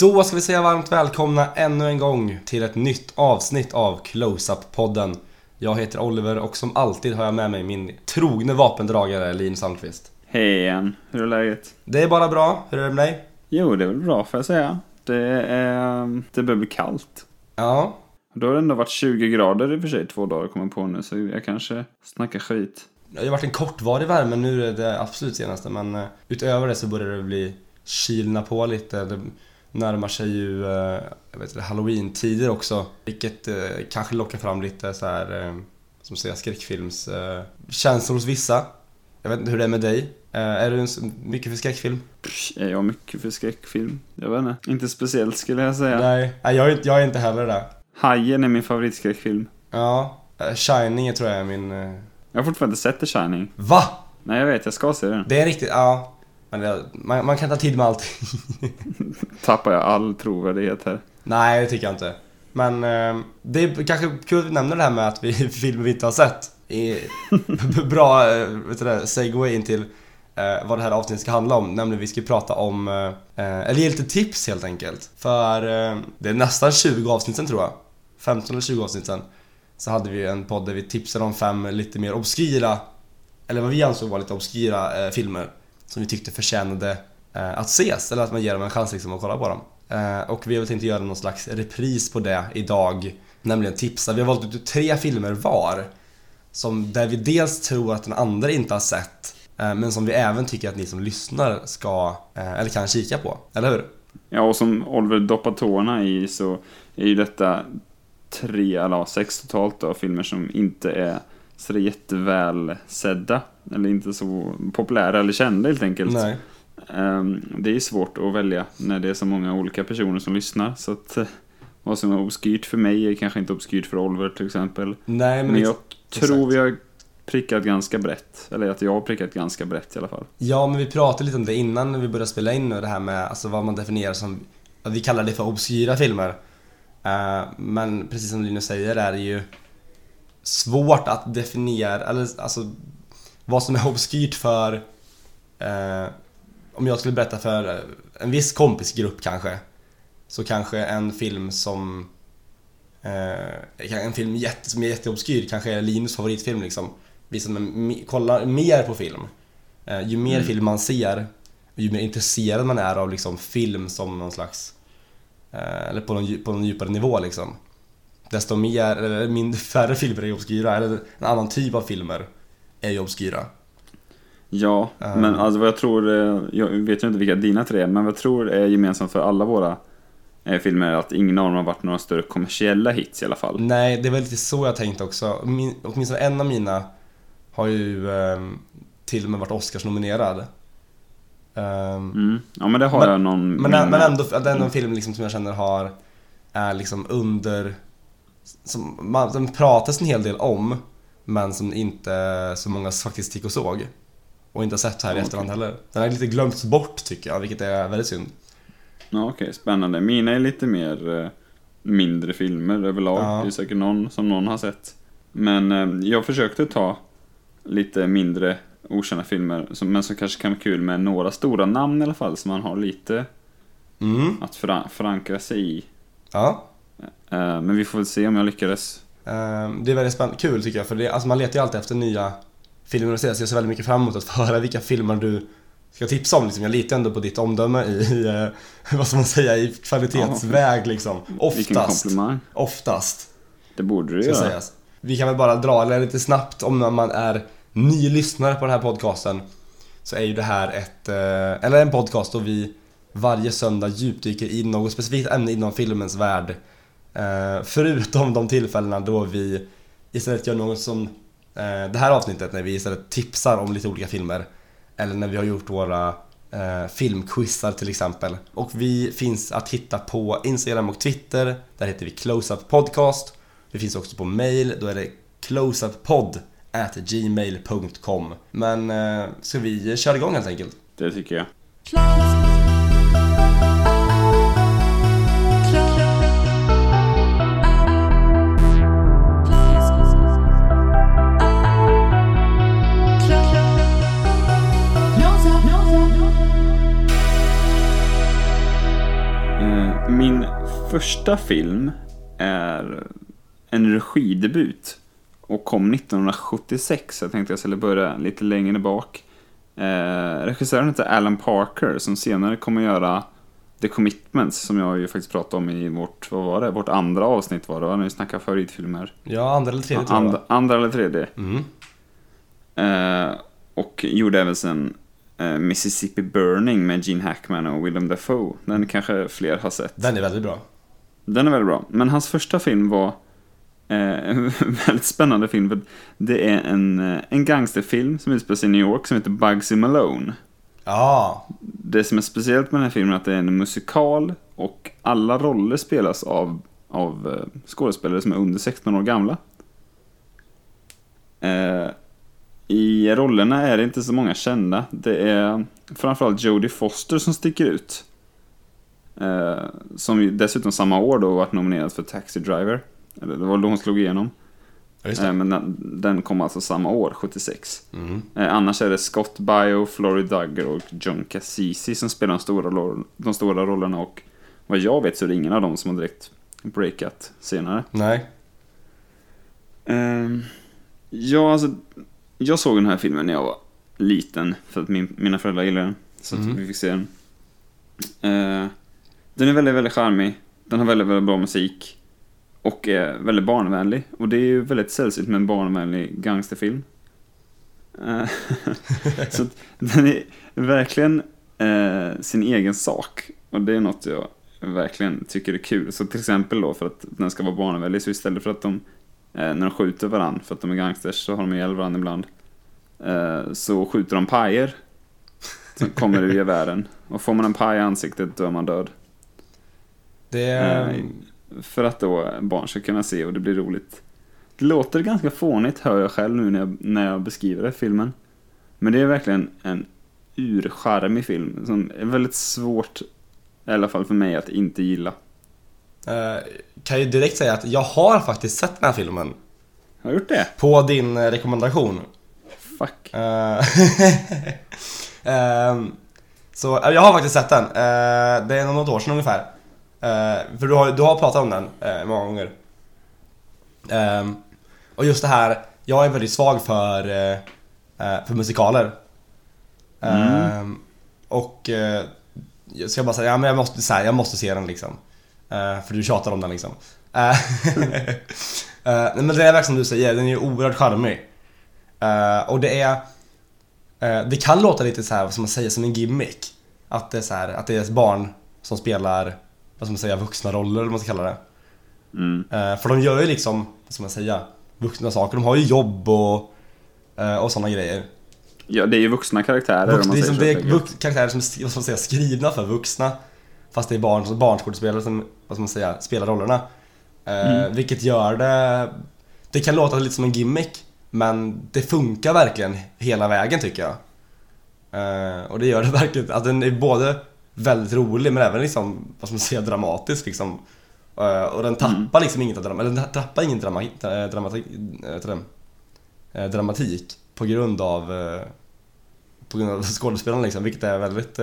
Då ska vi säga varmt välkomna ännu en gång till ett nytt avsnitt av Close-Up-podden. Jag heter Oliver och som alltid har jag med mig min trogne vapendragare Linus Almqvist. Hej igen, hur är läget? Det är bara bra, hur är det med dig? Jo, det är väl bra får jag säga. Det, är, det börjar bli kallt. Ja, Då har det ändå varit 20 grader i och för sig två dagar kommer på nu, så jag kanske snackar skit. det har ju varit en kortvarig värme nu är det absolut senaste men eh, utöver det så börjar det bli kylna på lite. Det närmar sig ju eh, jag vet inte, halloween-tider också vilket eh, kanske lockar fram lite så här eh, som säger skräckfilms känslor hos vissa. Jag vet inte hur det är med dig. Är du mycket för skräckfilm? Är jag mycket för skräckfilm? Jag vet inte. Inte speciellt skulle jag säga. Nej, jag, är inte- jag är inte heller det. Hajen är min favoritskräckfilm. Ja, Shining tror jag är min... Jag har fortfarande inte sett The Shining. Va? Nej, jag vet, jag ska se den. Det är riktigt, ja. Men man, man kan ta tid med allt. Tappar jag all trovärdighet här. Nej, det tycker jag inte. Men eh, det är kanske kul att vi nämner det här med att vi filmer vi inte har sett. I, bra eh, vet du segway in till eh, vad det här avsnittet ska handla om. Nämligen vi ska prata om, eh, eller ge lite tips helt enkelt. För eh, det är nästan 20 avsnitt sen tror jag. 15 eller 20 avsnitt sen. Så hade vi en podd där vi tipsade om fem lite mer obskyra, eller vad vi ansåg var lite obskyra eh, filmer. Som vi tyckte förtjänade eh, att ses, eller att man ger dem en chans liksom att kolla på dem. Eh, och vi har väl tänkt göra någon slags repris på det idag. Nämligen tipsa. Vi har valt ut tre filmer var. Som där vi dels tror att den andra inte har sett. eh, Men som vi även tycker att ni som lyssnar ska, eh, eller kan kika på. Eller hur? Ja, och som Oliver doppar tårna i så är ju detta tre, eller sex totalt då, filmer som inte är så det är jätteväl sedda. Eller inte så populära eller kända helt enkelt. Nej. Ehm, det är svårt att välja när det är så många olika personer som lyssnar. Så att eh, vad som är obskyrt för mig är kanske inte obskyrt för Oliver till exempel. Nej men, Men jag tror vi har prickat ganska brett. Eller att jag har prickat ganska brett i alla fall. Ja men vi pratade lite om det innan vi började spela in nu det här med alltså, vad man definierar som, vi kallar det för obskyra filmer. Eh, men precis som Linus säger är det ju svårt att definiera, eller alltså vad som är obskyrt för eh, om jag skulle berätta för eh, en viss kompisgrupp kanske så kanske en film som eh, en film jätte, som är jätteobskyr kanske är Linus favoritfilm liksom. Vi som kollar mer på film. Eh, ju mer Mm. film man ser, ju mer intresserad man är av liksom film som någon slags eh, eller på någon, på någon djupare nivå liksom. Desto mer, eller mindre, färre filmer är obskyra, eller en annan typ av filmer är ju obskyra. Ja, Ehm. men alltså vad jag tror, eh, jag vet ju inte vilka dina tre är, men vad jag tror är gemensamt för alla våra eh, filmer är att ingen av dem har varit några större kommersiella hits i alla fall. Nej, det väl lite så jag tänkt också. Min, åtminstone en av mina har ju ehm, till och med varit Oscars-nominerad. Ehm, Mm. Ja men det har Men- jag någon men, men ändå, det är en film liksom som jag känner har, är liksom under, som man, den pratas en hel del om, men som inte så många faktiskt gick och såg. Och inte sett här i efterhand heller. Den har lite glömts bort tycker jag, vilket är väldigt synd. Ja, Okej, spännande. Mina är lite mer eh, mindre filmer överlag. Ja. Det är säkert någon som någon har sett. Men eh, jag försökte ta lite mindre okända filmer, som, men som kanske kan vara kul med några stora namn i alla fall, så man har lite Mm, att föra- förankra sig i. ja. Eh, men vi får väl se om jag lyckades. Ehm, Det är väldigt spännande, kul tycker jag, för det, alltså man letar ju alltid efter nya filmer att se, så jag ser väldigt mycket fram emot att få höra vilka filmer du ska tipsa om. Liksom. Jag litar ändå på ditt omdöme i, i eh, vad ska man säga, i kvalitetsväg liksom. Vilken Oftast. komplimang. Oftast, Det borde du göra. sägas. Vi kan väl bara dra eller lite snabbt om när man är ny lyssnare på den här podcasten. Så är ju det här ett, eh, eller en podcast då vi varje söndag djupdyker i något specifikt ämne inom filmens värld. Eh, förutom de tillfällena då vi istället gör något som eh, det här avsnittet när vi istället tipsar om lite olika filmer. Eller när vi har gjort våra eh, filmquizar till exempel. Och vi finns att hitta på Instagram och Twitter. Där heter vi Closeup Podcast. Vi finns också på mail, då är det closeuppod at gmail.com. Men eh, ska vi köra igång helt enkelt? Det tycker jag. Min första film är en regidebut och kom 1976. Jag tänkte jag skulle börja lite längre bak. Eh, regissören heter Alan Parker som senare kommer göra The Commitments som jag ju faktiskt pratade om i vårt, vad var det, vårt andra avsnitt var det vi snackade favoritfilmer. Ja, andra eller tredje tror jag. andra, andra eller tredje. Mm. Eh, och gjorde även sen Mississippi Burning med Gene Hackman och Willem Dafoe. Den kanske fler har sett. Den är väldigt bra. Den är väldigt bra. Men hans första film var eh, en väldigt spännande film. För det är en, eh, en gangsterfilm som utspelar sig i New York som heter Bugsy Malone. Ja, Det som är speciellt med den här filmen är att det är en musikal och alla roller spelas av, av eh, skådespelare som är under 16 år gamla. Eh, I rollerna är det inte så många kända. Det är framförallt Jodie Foster som sticker ut. Eh, som dessutom samma år då varit nominerad för Taxi Driver. Eller det var då hon slog igenom. Eh, men den, den kom alltså samma år, 76. Mm. Eh, annars är det Scott Bio, Flory Duggar och John Cassisi som spelar de stora, de stora rollerna och vad jag vet så är det ingen av dem som har direkt breakat senare. Nej. Ehm, ja, alltså, jag såg den här filmen när jag var liten för att min, mina föräldrar gillade den. Så Mhm. vi fick se den. Eh, den är väldigt, väldigt charmig. Den har väldigt, väldigt bra musik. Och är väldigt barnvänlig. Och det är ju väldigt sällsynt med en barnvänlig gangsterfilm. Eh, så den är verkligen eh, sin egen sak. Och det är något jag verkligen tycker är kul. Så till exempel då för att den ska vara barnvänlig så istället för att de när de skjuter varandra för att de är gangsters så har de ihjäl varandra ibland. Eh, så skjuter de pajer. Sen kommer ur gevären. Och får man en paj i ansiktet då är man död. Det. Eh, För att då barn ska kunna se och det blir roligt. Det låter ganska fånigt hör jag själv nu när jag, när jag beskriver det, filmen. Men det är verkligen en urcharmig film som är väldigt svårt, i alla fall för mig, att inte gilla. Eh, kan ju direkt säga att jag har faktiskt sett den här filmen. Har gjort det? På din eh, rekommendation. Fuck. Eh, ehm, så jag har faktiskt sett den. Det är något år sedan ungefär. För du har, du har pratat om den många gånger. Ehm, och just det här, jag är väldigt svag för, för musikaler. Ehm, och jag ska bara säga, ja, men jag måste, så här, jag måste se den liksom. Eh, för du tjatar om den liksom. Eh, nej, men det är verkligen som du säger, den är ju oerhört charmig. Och det är Det kan låta lite så här, vad ska man säga, som en gimmick. Att det är så här, att det är barn som spelar, vad ska man säga, vuxna roller eller vad man ska kalla det. Mm. För de gör ju liksom, vad ska man säga, vuxna saker. De har ju jobb och, och sådana grejer. Ja, det är ju vuxna karaktärer Vux, om man det är, säger som, så. det är karaktärer som är vad ska man säga, skrivna för vuxna. Fast det är barn, barnskådespelare som, vad ska man säga, spelar rollerna. Eh, Mm. Vilket gör det... Det kan låta lite som en gimmick. Men det funkar verkligen hela vägen tycker jag. Eh, och det gör det verkligen. Att den är både väldigt rolig men även liksom, vad ska man säga, dramatisk liksom. Eh, och den tappar Mm. liksom inget av drama, eller den tappar ingen drama, dramatik, dramatik på grund av på grund av skådespelarna liksom, vilket är väldigt,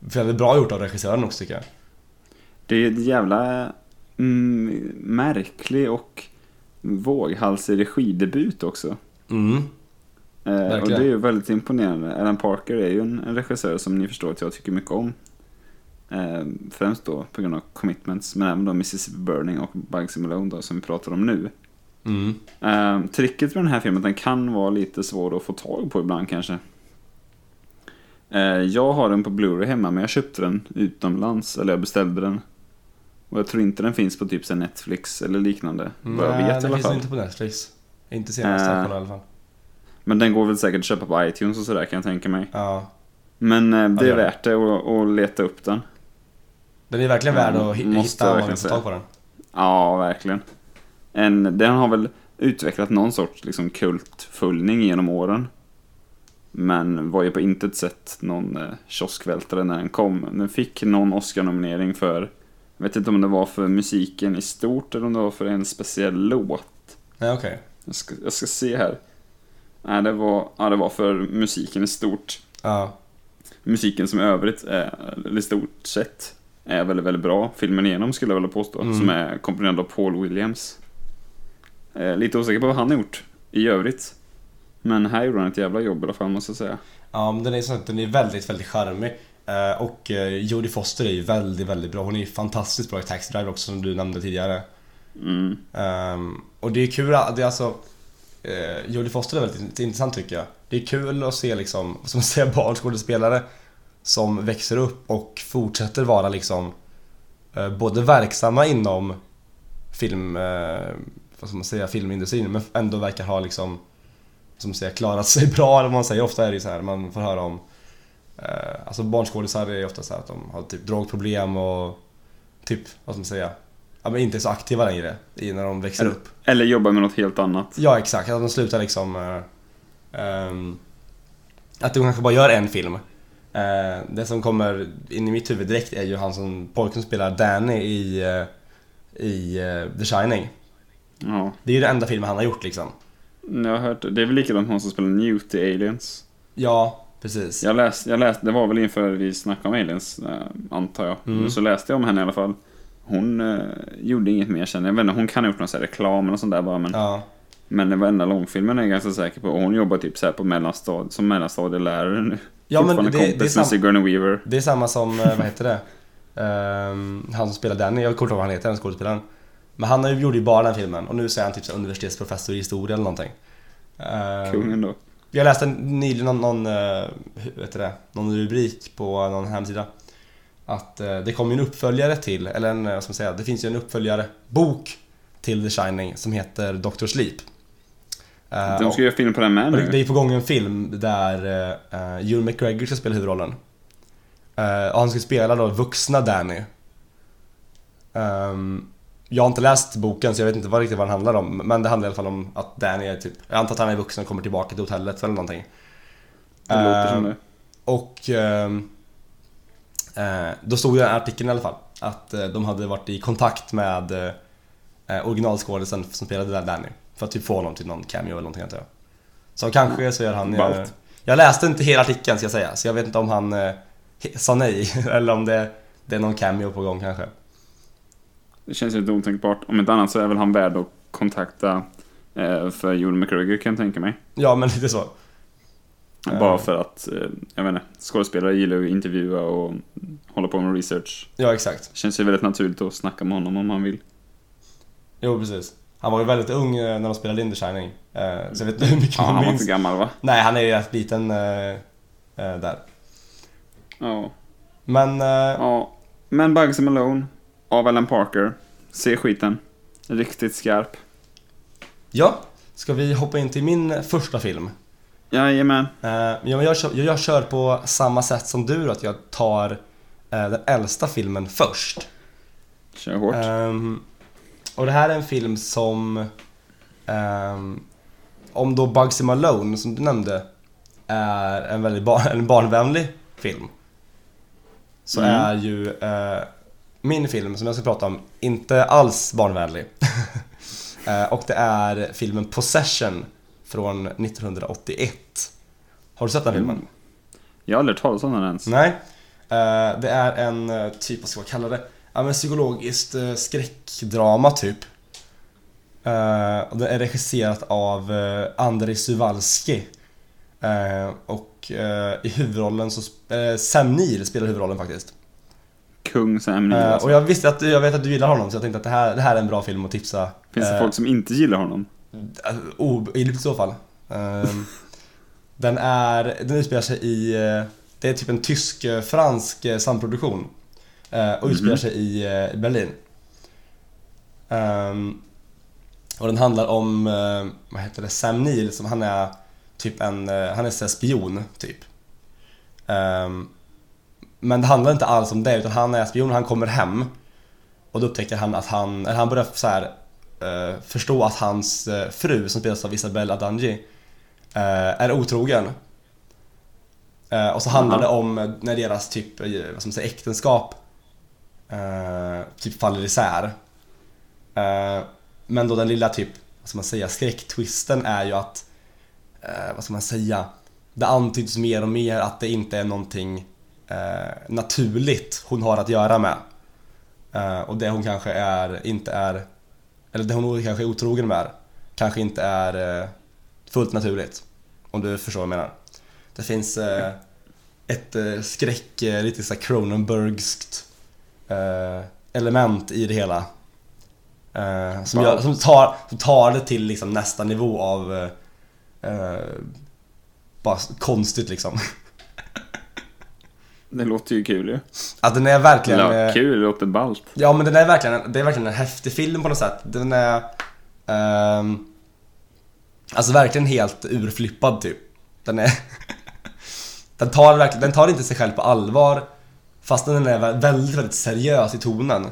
väldigt bra gjort av regissören också tycker jag. Det är ett jävla mm, märklig och våghalsig regidebut också. Mm. Eh, och det är ju väldigt imponerande. Alan Parker är ju en, en regissör som ni förstår att jag tycker mycket om. Eh, främst då på grund av Commitments, men även då Mississippi Burning och Bugsy Malone då, som vi pratar om nu. Mm. Eh, tricket med den här filmen, den kan vara lite svår att få tag på ibland kanske. Eh, jag har den på Blu-ray hemma, men jag köpte den utomlands, eller jag beställde den. Och jag tror inte den finns på typ så Netflix eller liknande. Vad jag Nej, vet i den alla finns fall. inte på Netflix. Inte senast jag kollade i alla fall. Men den går väl säkert att köpa på iTunes och sådär kan jag tänka mig. Ja. Men eh, det Ja, är värt det att, att leta upp den. Den är verkligen värd Mm, att måste hitta om man vill få tag på den. Ja, verkligen. En, den har väl utvecklat någon sorts liksom, kultföljning genom åren. Men var ju på intet sätt någon eh, kioskvältare när den kom. Den fick någon Oscar-nominering för, jag vet inte om det var för musiken i stort eller om det var för en speciell låt. Nej okej. Jag ska, jag ska se här. Nej, det var, ja, det var för musiken i stort. Ja. Musiken som i övrigt, är, eller i stort sett, är väldigt, väldigt bra. Filmen igenom skulle jag vilja påstå. Mm. Som är komponerad av Paul Williams. Eh, lite osäker på vad han har gjort i övrigt. Men här gjorde han ett jävla jobb i alla fall måste jag säga. Ja, men den är, den är väldigt, väldigt charmig. Eh, och eh, Jodie Foster är ju väldigt, väldigt bra. Hon är ju fantastiskt bra i Taxi Driver också som du nämnde tidigare. Mm. Ehm, och det är kul, att- det är alltså uh, Jodie Foster är väldigt intressant tycker jag. Det är kul att se liksom, som man säger, barnskådespelare som växer upp och fortsätter vara liksom eh, både verksamma inom film, uh, vad ska man säga, filmindustrin men ändå verkar ha liksom som man säger, klarat sig bra eller vad man säger. Ofta är det ju så här, man får höra om uh, Alltså barnskådisar är ofta så att de har typ drogproblem och typ, vad ska man säga Ja men inte är så aktiva längre i när de växer upp. Eller jobba med något helt annat. Ja exakt, att de slutar liksom eh, ehm, Att de kanske bara gör en film Eh, Det som kommer in i mitt huvud direkt är ju han som, pojken som spelar Danny i, eh, i eh, The Shining Ja, Det är ju den enda filmen han har gjort liksom jag har hört det. Det är väl likadant hon som spelar Newt i Aliens. Ja, precis Jag läste, jag läste, det var väl inför vi snackade om Aliens, eh, antar jag. Mm. Så läste jag om henne i alla fall. Hon eh, gjorde inget mer sen. Jag vet inte, hon kan ha gjort någon sån reklam eller sånt där bara. Men, Ja, men den varenda långfilmen är jag ganska säker på. Och hon jobbar typ så här på mellanstad, som mellanstadielärare nu. ja men det, det, är kompis sam, Sigourney Weaver. det är samma som, eh, vad heter det? Ehm, han som spelar Danny, jag kommer inte ihåg vad han heter, den skådespelaren Men han har ju- gjorde ju bara den filmen och nu så är han typ så universitetsprofessor i historia eller någonting Ehm, Kungen då. Jag läste nyligen någon, någon, eh, heter det, någon rubrik på någon hemsida. Att eh, det kommer ju en uppföljare till, eller en, eh, vad ska man säga, det finns ju en uppföljare bok till The Shining som heter Dr. Sleep. De ska göra film på den med nu. det är på gång en film där uh, Ewan McGregor ska spela huvudrollen. Eh, Och han ska spela då vuxna Danny. Ehm, Jag har inte läst boken så jag vet inte vad riktigt vad den handlar om. Men det handlar i alla fall om att Danny är typ Jag antar att han är vuxen och kommer tillbaka till hotellet eller någonting. Det låter som Ehm, det. Och ehm, eh, Då stod det i artikeln i alla fall Att eh, de hade varit i kontakt med eh, originalskådisen som spelade där Danny. För att typ få honom till någon cameo eller någonting antar jag. Så kanske så gör han... Eh, jag läste inte hela artikeln ska jag säga. Så jag vet inte om han eh, sa nej eller om det, det är någon cameo på gång kanske Det känns lite otänkbart. Om inte annat så är väl han värd att kontakta eh, för Ewan McGregor kan jag tänka mig. Ja men lite så Bara Eh. för att, eh, jag vet inte, skådespelare gillar ju att intervjua och hålla på med research. Ja exakt Känns ju väldigt naturligt att snacka med honom om man vill. Jo precis Han var ju väldigt ung eh, när de spelade in The Shining eh, Så jag vet inte hur mycket Ja, man han var minns inte gammal va? Nej han är ju rätt liten eh, eh, där Ja. Men eh, ja. Men Bugs Malone av Alan Parker. Se skiten. Riktigt skarp. Ja, ska vi hoppa in till min första film? Jajamän. Eh, ja, men jag, kör, jag kör på samma sätt som du att jag tar eh, den äldsta filmen först. Kör hårt. Ehm, och det här är en film som ehm, om då Bugsy Malone som du nämnde är en väldigt bar- en barnvänlig film så Mm. är ju eh, min film som jag ska prata om inte alls barnvänlig. Eh, och det är filmen Possession från 1981. Har du sett den filmen? Mm. Jag har aldrig talat om den ens. Nej. Eh, det är en eh, typ, vad ska man kalla det? Ja men psykologiskt skräckdrama typ. Och det är regisserat av Andrei Suwalski. Eh, och i huvudrollen så Sam Neill spelar huvudrollen faktiskt. Kung Sam Neill Eh, alltså. och jag visste att jag vet att du gillar honom så jag tänkte att det här, det här är en bra film att tipsa. Finns det eh, folk som inte gillar honom? Oh, i så fall. Ehm, den är, den utspelar sig i, det är typ en tysk-fransk samproduktion. Och utspelar Mhm. sig i Berlin. Ehm, och den handlar om, vad heter det, Sam Neill som han är typ en, han är så spion typ. Ehm, men det handlar inte alls om det utan han är spion och han kommer hem. Och då upptäcker han att han, eller han börjar så här eh, förstå att hans eh, fru som spelas av Isabelle Adanji eh, är otrogen. Eh, och så handlar Aha. det om eh, när deras typ, eh, vad ska man säga, äktenskap typ faller isär. Men då den lilla typ, vad ska man säga, skräcktwisten är ju att, vad ska man säga, det antyds mer och mer att det inte är någonting naturligt hon har att göra med. Eh, och det hon kanske är, inte är, eller det hon kanske är otrogen med, kanske inte är eh, fullt naturligt. Om du förstår vad jag menar. Det finns eh, ett eh, skräck, eh, lite såhär Cronenbergskt eh, element i det hela. Eh, som, gör, som, tar, som tar det till liksom nästa nivå av eh, eh, bara konstigt liksom. Det låter ju kul ju. Att den är verkligen... Eller eh, kul, det låter ballt. Ja men den är verkligen, det är verkligen en häftig film på något sätt. Den är... ehm, alltså verkligen helt urflippad typ. Den är... den, tar verkligen, den tar inte sig själv på allvar. Fast den är vä- väldigt, väldigt seriös i tonen.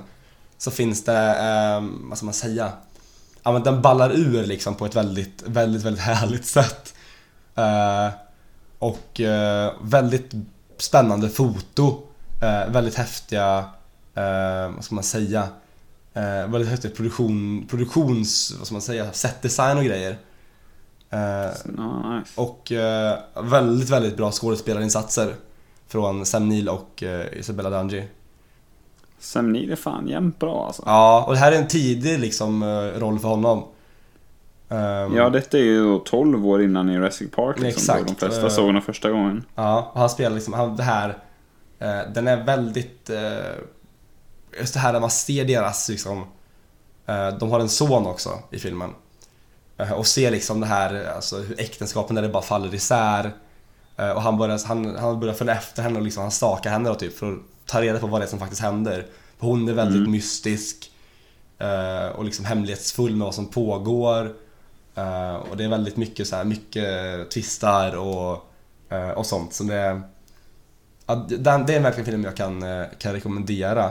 Så finns det, ehm, vad ska man säga? Ja men den ballar ur liksom på ett väldigt, väldigt, väldigt härligt sätt. Eh, och eh, väldigt spännande foto. Eh, väldigt häftiga, eh, vad ska man säga? Eh, väldigt häftig produktion, produktions, vad ska man säga, setdesign och grejer. Eh, nice. och eh, väldigt, väldigt bra skådespelarinsatser från Sam Neill och eh, Isabella Dangi. Sam Neill är fan jämt bra alltså. Ja, och det här är en tidig liksom roll för honom. Ehm, Ja, detta är ju då 12 år innan Jurassic Park liksom, Exakt. de flesta Eh. såg den första gången. Ja, och han spelar liksom, han, det här, eh, den är väldigt, eh, just det här när man ser deras liksom, eh, de har en son också i filmen. Och ser liksom det här, alltså hur äktenskapen där det bara faller isär. Och han börjar, han, han börjar följa efter henne och liksom, han stakar henne då typ för att ta reda på vad det är som faktiskt händer. För hon är väldigt Mm. mystisk och liksom hemlighetsfull med vad som pågår. Eh, och det är väldigt mycket så här, mycket twistar och, eh, och sånt. Så det, ja, det är verkligen en film jag kan, eh, kan rekommendera.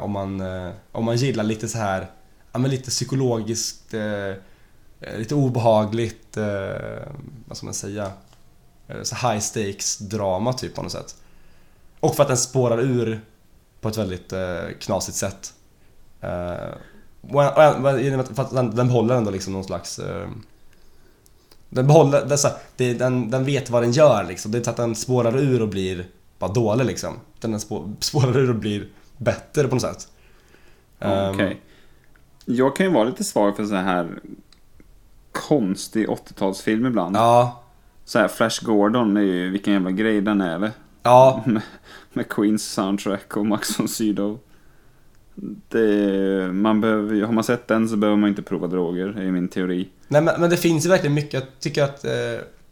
Om, man, om man gillar lite så här, ja men lite psykologiskt, lite obehagligt, vad ska man säga? Så high stakes drama typ på något sätt. Och för att den spårar ur på ett väldigt knasigt sätt. För den, den behåller ändå liksom någon slags... Eh, den behåller, här, det, den, den vet vad den gör liksom. Det är inte att den spårar ur och blir bara dålig liksom. Utan den spå, spårar ur och blir bättre på något sätt. Okej. Ehm, Jag kan ju vara lite svag för så här konstig 80-talsfilm ibland. ja, Så här Flash Gordon är ju vilken jävla grej den är eller? ja, med, med Queens soundtrack och Max von Sydow. Det, man behöver, ju- har man sett den så behöver man inte prova droger, är min teori. Nej men, men det finns ju verkligen mycket, jag tycker att eh,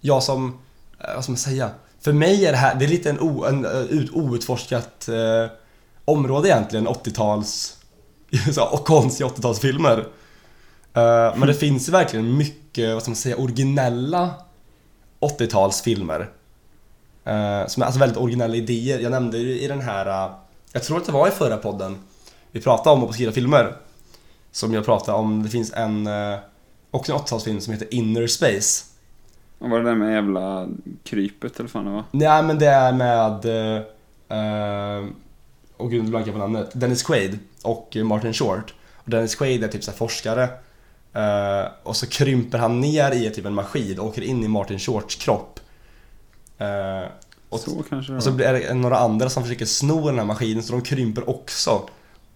jag som, eh, vad ska man säga? För mig är det här, det är lite en, o, en eh, ut, outforskat eh, område egentligen, 80-tals, och konstiga 80-talsfilmer. Eh, men det finns ju verkligen mycket, vad ska man säga, originella 80-talsfilmer. Eh, som är alltså väldigt originella idéer. Jag nämnde ju i den här, eh, jag tror att det var i förra podden, vi pratade om obskyra filmer. Som jag pratade om, det finns en eh, också en 80-talsfilm som heter Inner Space. Och vad är det där med jävla krypet eller fan det var? Nej men det är med... Eh, eh, och gud, nu blankar på namnet. Dennis Quaid och Martin Short. Och Dennis Quaid är typ så här forskare. Eh, och så krymper han ner i typ en maskin och åker in i Martin Shorts kropp. Eh, och, så kanske det och så var. blir det några andra som försöker sno den här maskinen så de krymper också.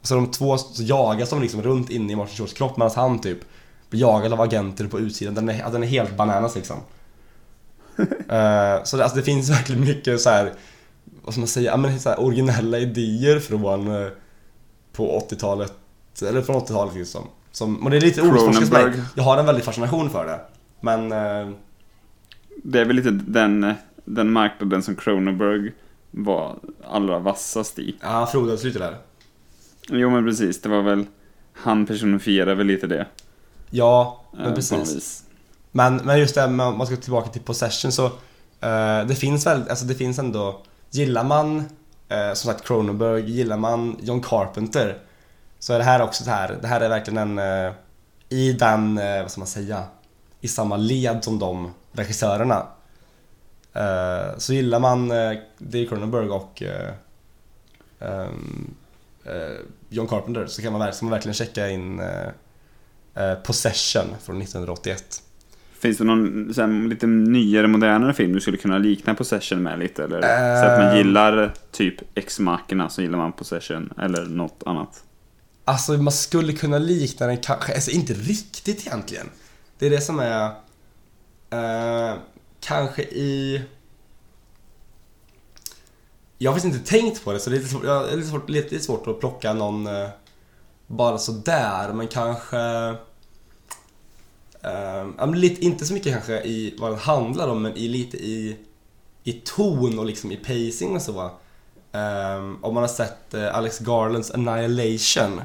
Och så de två så jagas de liksom runt inne i Martin Shorts kropp medan han typ blir jagad av agenter på utsidan. Den är, den är helt bananas liksom. Eh, så det, alltså, det finns verkligen mycket så här, vad ska man säga, ja, men så här, originella idéer från eh, på 80-talet, eller från 80-talet liksom. Som, och det är lite outforskat för mig. Jag har en väldig fascination för det. Men, eh, Det är väl lite den, den marknaden som Cronenberg var allra vassast i. ja, frodades lite där. Jo men precis, det var väl, han personifierar väl lite det. Ja, eh, men något precis. Men, men just det, här med- om man ska tillbaka till Possession så eh, Det finns väl, alltså det finns ändå Gillar man eh, som sagt Cronenberg, gillar man John Carpenter Så är det här också det här, det här är verkligen en eh, I den, eh, vad ska man säga I samma led som de regissörerna eh, Så gillar man eh, Dave Cronenberg och eh, ehm, eh, John Carpenter så kan man, ska man verkligen checka in eh, eh, Possession från 1981 Finns det någon så här, lite nyare, modernare film du skulle kunna likna Possession med lite? Eller? Så att man Ehm. gillar typ X-Machina så gillar man Possession eller något annat. Alltså man skulle kunna likna den kanske, alltså inte riktigt egentligen. Det är det som är eh, kanske i... Jag har faktiskt inte tänkt på det så det är lite svårt, jag är lite svårt, lite svårt att plocka någon eh, bara sådär men kanske... Eh, lite, inte så mycket kanske i vad den handlar om men i lite i, i ton och liksom i pacing och så. Um, om man har sett eh, Alex Garlands Annihilation.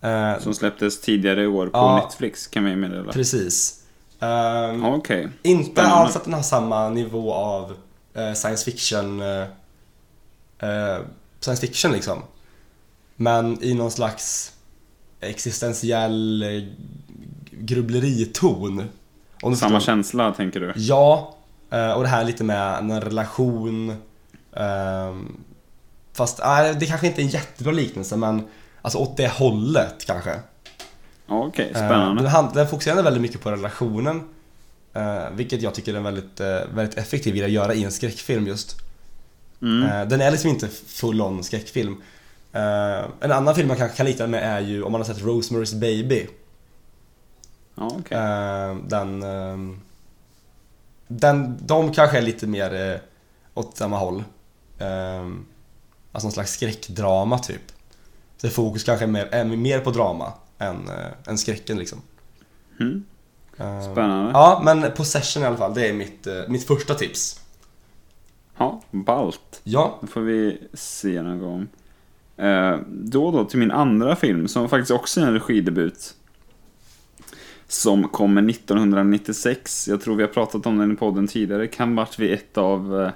Eh, Som släpptes tidigare i år på Ja. Netflix kan vi meddela. precis. Um, Okej. inte spännande. alls att den har samma nivå av eh, science fiction eh, eh, Science fiction liksom. Men i någon slags existentiell eh, grubbleriton. Om Samma förstår. känsla tänker du? Ja, eh, och det här lite med en relation. ehm, Fast nej, det kanske inte är en jättebra liknelse men alltså åt det hållet kanske. Okej, Eh, spännande. Den, den fokuserar väldigt mycket på relationen. Eh, Vilket jag tycker är väldigt, eh, väldigt effektiv i att göra i en skräckfilm just. Mm. Eh, Den är liksom inte full on skräckfilm. En annan film man kanske kan likna med är ju om man har sett Rosemary's Baby. Ja, okej. Eh, Den, ehm, den, de kanske är lite mer eh, åt samma håll. Ehm, Alltså någon slags skräckdrama typ. Så fokus kanske är mer, är mer på drama än, än skräcken liksom. Mm. Ehm, Spännande. Ja, men Possession i alla fall, det är mitt, eh, mitt första tips. Ja, ballt. Ja, Det får vi se någon gång. Eh, då då till min andra film som faktiskt också är en regidebut. Som kommer 1996. Jag tror vi har pratat om den i podden tidigare. Kan varit vid ett av eh,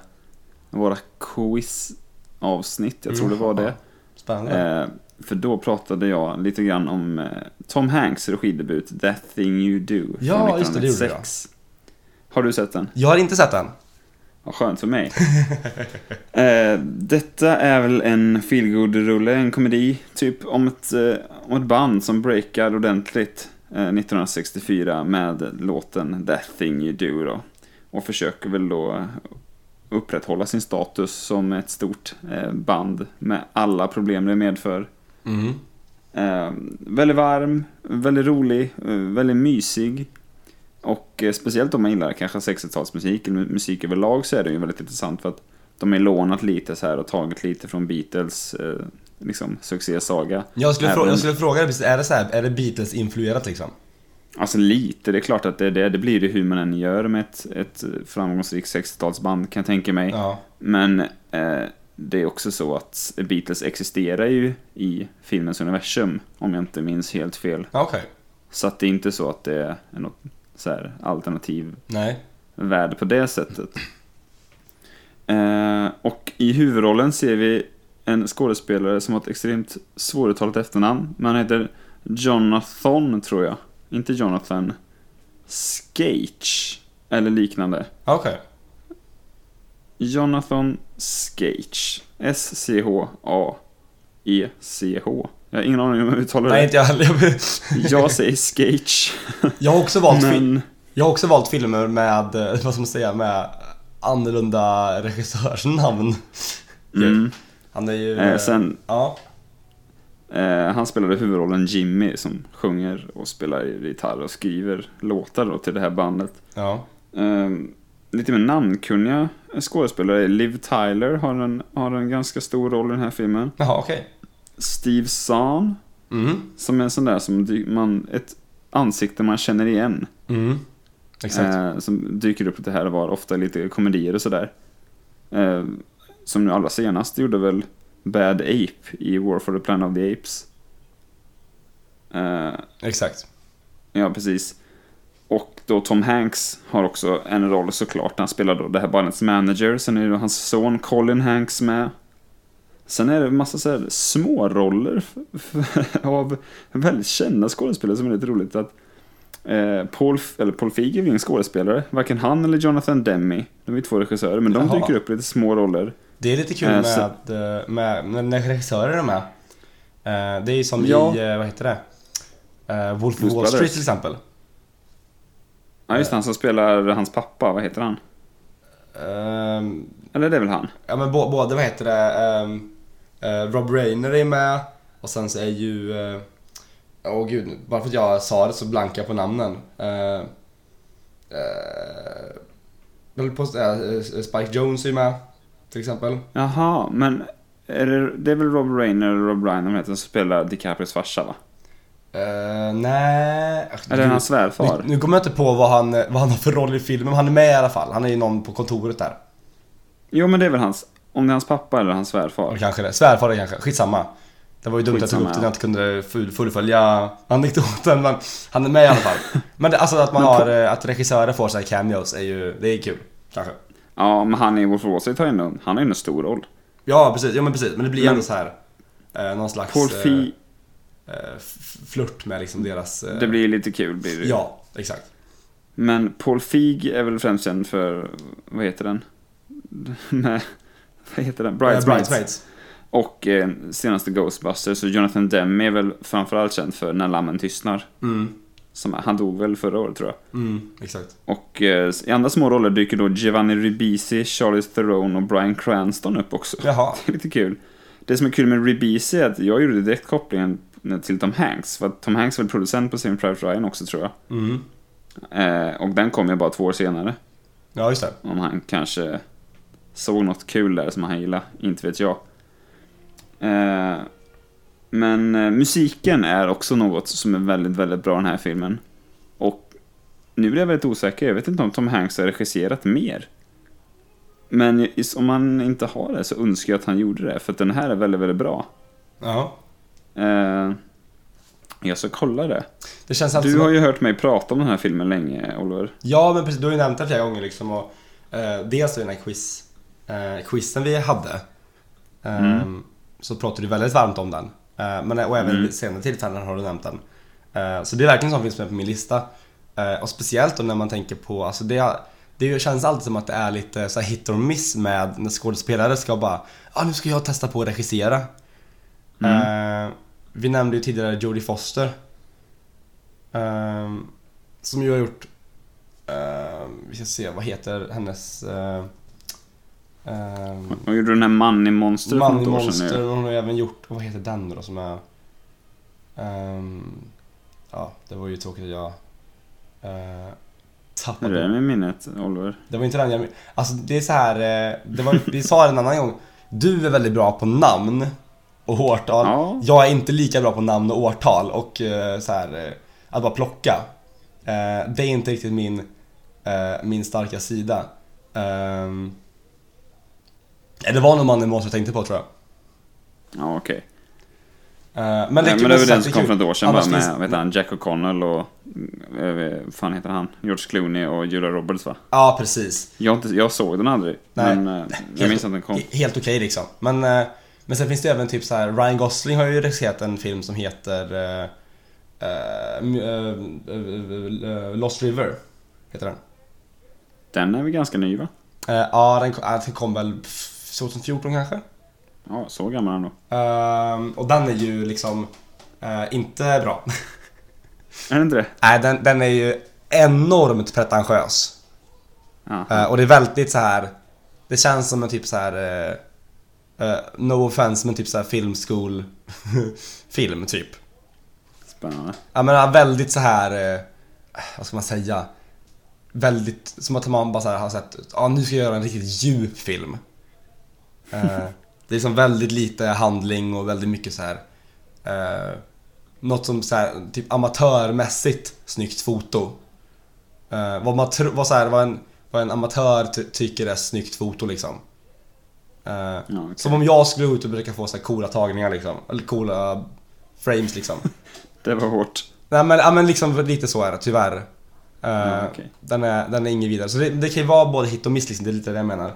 våra quiz-avsnitt. Jag tror det var det. spännande. För då pratade jag lite grann om eh, Tom Hanks regidebut That thing you do. från Ja, just det, det gjorde 1996. Har du sett den? Jag har inte sett den. Vad skönt för mig. eh, detta är väl en feelgood-rulle, en komedi, typ om ett, eh, om ett band som breakar ordentligt eh, 1964 med låten That thing you do då. Och försöker väl då upprätthålla sin status som ett stort eh, band med alla problem det medför. Mm. Eh, väldigt varm, väldigt rolig, eh, väldigt mysig. Och eh, speciellt om man gillar kanske 60-talsmusik eller musik överlag så är det ju väldigt intressant för att de är lånat lite så här och tagit lite från Beatles eh, liksom succésaga. Jag skulle, Även- fråga, jag skulle fråga dig, precis, är det så här, är det Beatles-influerat liksom? Alltså lite, det är klart att det det. Det blir det hur man än gör med ett, ett framgångsrikt 60-talsband kan jag tänka mig. Ja. Men eh, det är också så att Beatles existerar ju i filmens universum, om jag inte minns helt fel. Okej. Så att det är inte så att det är något så här alternativ Nej. värld på det sättet. Eh, och i huvudrollen ser vi en skådespelare som har ett extremt svåruttalat efternamn. Men han heter Jonathan, tror jag. Inte Jonathan. Skage. Eller liknande. Okej. Jonathan Skage. S-C-H-A-E-C-H. Jag har ingen aning om hur jag uttalar Nej, det. inte jag heller. Jag säger Skage. Jag har också valt, Men... jag har också valt filmer med, eh, vad ska man säga, med annorlunda regissörsnamn. Mm. Han är ju... Eh, eh, sen, Ja. Eh, han spelade huvudrollen Jimmy som sjunger och spelar gitarr och skriver låtar då till det här bandet. Ja. Eh, lite mer namnkunniga skådespelare. Liv Tyler har en, har en ganska stor roll i den här filmen. Jaha, okej. Steve Zahn, Mm. som är en sån där som man, ett ansikte man känner igen. Mm. Exakt. Eh, som dyker upp lite här och var, ofta lite komedier och sådär. Eh, som nu allra senast gjorde väl Bad Ape i War for the Planet of the Apes. Eh, Exakt. Ja, precis. Och då Tom Hanks har också en roll såklart. Han spelar då det här bandets manager. Sen är det hans son Colin Hanks med. Sen är det en massa så här små roller av väldigt kända skådespelare som är lite roligt. att eh, Paul, eller Paul Feig är ju ingen skådespelare. Varken han eller Jonathan Demme. De är två regissörer, men de Jaha. dyker upp i lite små roller. Det är lite kul Eh, med, så- att, eh, med, med när regissörer är med. Eh, Det är ju som Ja. i, eh, vad heter det? Eh, Wolf of Wall Street till exempel. Ja, just det, han som spelar hans pappa, vad heter han? Ehm, Eller det är väl han? ja men bå- både, vad heter det, ehm, eh, Rob Reiner är med och sen så är ju, eh, åh gud, bara för att jag sa det så blankar jag på namnen. Uh, uh, på, uh, Spike Jones är ju med, till exempel. Jaha, men är det, det är väl Rob Reiner eller Rob Reiner som heter som spelar DiCaprios farsa va? Uh, nej... Är det hans svärfar? Nu, nu kommer jag inte på vad han, vad han har för roll i filmen, men han är med i alla fall. Han är ju någon på kontoret där. Jo, men det är väl hans, om det är hans pappa eller hans svärfar. kanske det. Svärfar är kanske. Skitsamma. Det var ju dumt att jag tog upp det när ja. jag inte kunde full, fullfölja anekdoten, men han är med i alla fall. Men det, alltså att man har, eh, att regissörer får såhär cameos är ju, det är kul. Kanske. Ja, men han i Wolf of Wall Street har ju han har ju en stor roll. Ja, precis. Ja, men precis. Men det blir Men- ändå så här eh, någon slags Paul eh, flört med liksom deras... eh, det blir lite kul blir det. Ja, exakt. Men Paul Feig är väl främst känd för, vad heter den? Med, vad heter den? Eh, Bridesmaids. Bridesmaids. Och eh, senaste Ghostbusters. Och Jonathan Demme är väl framförallt känd för När lammen tystnar. Mm, Som, han dog väl förra året tror jag. mm, exakt. Och eh, i andra små roller dyker då Giovanni Ribisi, Charlie Theron och Bryan Cranston upp också. Jaha. Det är lite kul. Det som är kul med Ribisi är att jag gjorde direkt kopplingen till Tom Hanks. För Tom Hanks var producent på Saving Private Ryan också tror jag. Mm. Eh, och den kom ju bara två år senare. Ja, just det. Om han kanske såg något kul där som han gillade, inte vet jag. Eh, men eh, musiken är också något som är väldigt, väldigt bra i den här filmen. Och nu blir jag väldigt osäker, jag vet inte om Tom Hanks har regisserat mer. Men om han inte har det så önskar jag att han gjorde det, för att den här är väldigt, väldigt bra. Ja. Eh, jag ska kolla det. Det känns Du har ju hört mig prata om den här filmen länge, Oliver. Ja, men precis. Du har ju nämnt det flera gånger liksom. Och, eh, dels den här quiz, eh, quizen vi hade. Eh, Mm. Så pratade du väldigt varmt om den. Eh, men, och även Mm. senare tillfällen har du nämnt den. Eh, så det är verkligen en sån film som är på min lista. Eh, och speciellt då när man tänker på, alltså det, det känns alltid som att det är lite så här hit or miss med när skådespelare ska bara ah, nu ska jag testa på att regissera. Mm. Eh, vi nämnde ju tidigare Jodie Foster. Eh, som ju har gjort eh, vi ska se, vad heter hennes... Uh, Och gjorde den här i Monster för sedan Monster, nu. hon har ju även gjort, vad heter den då som är... ehm, ja, det var ju tråkigt att jag uh, Är tappade. det med minnet, Oliver? Det var inte den jag... Alltså det är så här, eh, det var, vi sa det en annan gång. Du är väldigt bra på namn och årtal. Ja. Jag är inte lika bra på namn och årtal och eh, så här, eh, att bara plocka. Eh, det är inte riktigt min, min starka sida. Ehm, det var nog mannen jag tänkte på tror jag. Ja, okej. Eh, men det, är men det var den som kom för ett år sedan Annars bara med, finns- heter han, Jack O'Connell och, vad fan heter han? George Clooney och Julia Roberts va? Ja, precis. Jag, inte, jag såg den aldrig, Nej. men jag minns att den kom. He- Helt okej liksom. Men, men sen finns det även typ så här. Ryan Gosling har ju regisserat en film som heter eh, eh, Lost River. Heter den. Den är väl ganska ny va? Ja, den, kom- den kom väl pff, 2014 kanske? Ja, så gammal ändå. Ehm, och den är ju liksom inte bra. Är det inte det? Nej, den, den är ju enormt pretentiös. Ja. Och det är väldigt så här. Det känns som en typ så här. Eh, no offense men typ så här filmskool film typ. Spännande. Ja men väldigt så här. Eh, vad ska man säga? Väldigt som att man bara så här har sett. Ja nu ska jag göra en riktigt djup film. Eh, det är liksom väldigt lite handling och väldigt mycket så här. Eh, något som så här, typ amatörmässigt snyggt foto. Eh, vad man tror, vad så här, vad en, vad en amatör ty- tycker är snyggt foto liksom. Eh, Ja, okej. Som om jag skulle gå ut och försöka få så här coola tagningar liksom. Eller coola frames liksom. Det var hårt. Nej men, ja, men liksom lite så är det tyvärr. Eh, Ja, okej. den, är, den är ingen vidare. Så det, det kan ju vara både hit och miss liksom, det är lite det jag menar. Eh,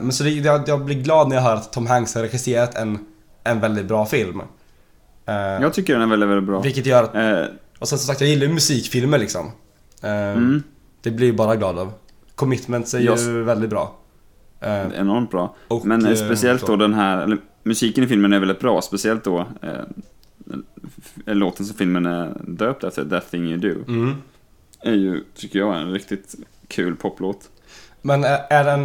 men så det, jag, jag blir glad när jag hör att Tom Hanks har regisserat en, en väldigt bra film. Eh, Jag tycker den är väldigt, väldigt bra. Vilket gör att, Eh, och sen som sagt jag gillar ju musikfilmer liksom. Eh, mm, Det blir jag bara glad av. Commitments är ju Jag- väldigt bra. Eh, enormt bra. och, Men eh, eh, speciellt då den här, eller musiken i filmen är väldigt bra, speciellt då eh, f- låten som filmen är döpt efter, That thing you do. Mm. är ju, tycker jag, en riktigt kul poplåt. Men är, är den,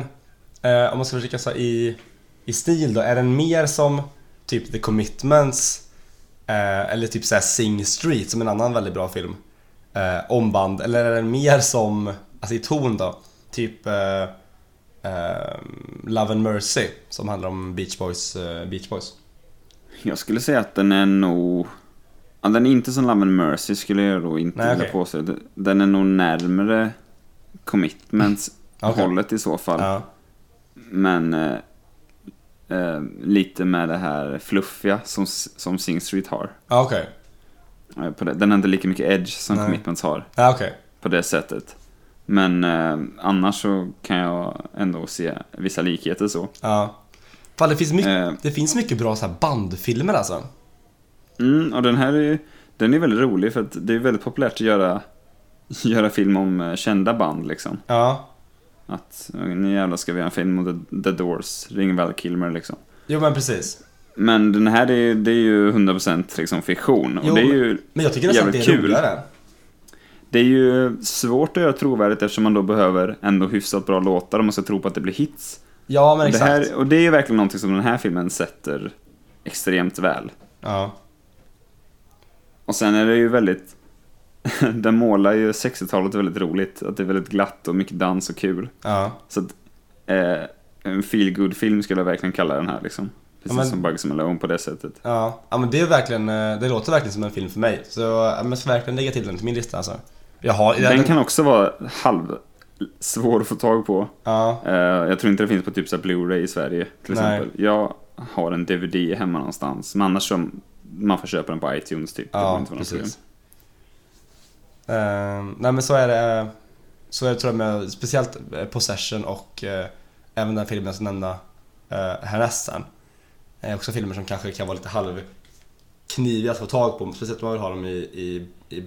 eh, om man ska försöka säga i, i stil då, är den mer som typ The Commitments eh, eller typ såhär Sing Street som en annan väldigt bra film eh, om band eller är den mer som, alltså i ton då, typ eh, eh, Love and Mercy som handlar om Beach Boys, eh, Beach Boys. Jag skulle säga att den är nog... Ja, den är inte som Love and Mercy skulle jag då inte Nej, vilja okej. påstå. Den är nog närmare commitments Okej. hållet i så fall. Ja, Men eh, eh, lite med det här fluffiga som, som Sing Street har. okej. Eh, på det. Den har inte lika mycket edge som Nej. commitments har Ja, okej. på det sättet. Men eh, annars så kan jag ändå se vissa likheter så. Ja. Fan, det finns mycket, Eh, det finns mycket bra så här bandfilmer alltså. Mm, och den här är ju den är väldigt rolig för att det är väldigt populärt att göra, göra film om eh, kända band liksom. Ja. Att nu jävlar ska vi göra en film om The, The Doors, ring Val Kilmer liksom. Jo men precis. Men den här är, det är ju 100% liksom fiktion. Jo, och det är ju, Men jag tycker nästan att det är kul. roligare. Det är ju svårt att göra trovärdigt eftersom man då behöver ändå hyfsat bra låtar om man ska tro på att det blir hits. Ja men Och det, exakt. här, och det är ju verkligen någonting som den här filmen sätter extremt väl. Ja. Och sen är det ju väldigt... den målar ju 60-talet väldigt roligt. Att det är väldigt glatt och mycket dans och kul. Ja. Så att, eh, en feel film skulle jag verkligen kalla den här liksom. Precis Ja, men- som Bugs Malone på det sättet. Ja. ja men det är verkligen, eh, det låter verkligen som en film för mig. Så jag ska verkligen lägga till den till min lista alltså. Har, jag, Den kan också vara halv svår att få tag på. Ja. Eh, jag tror inte det finns på typ så Blu-ray i Sverige till Nej. exempel. Jag har en DVD hemma någonstans. Men annars som man får köpa den på iTunes typ. Det Ja, problem. precis. Ehm, nej men så är det, så är det tror jag med speciellt eh, Possession och eh, även den filmen ska nämna uh, härnäst sen. Är också filmer som kanske kan vara lite halv kniviga att få tag på, speciellt om man vill ha dem i, i, i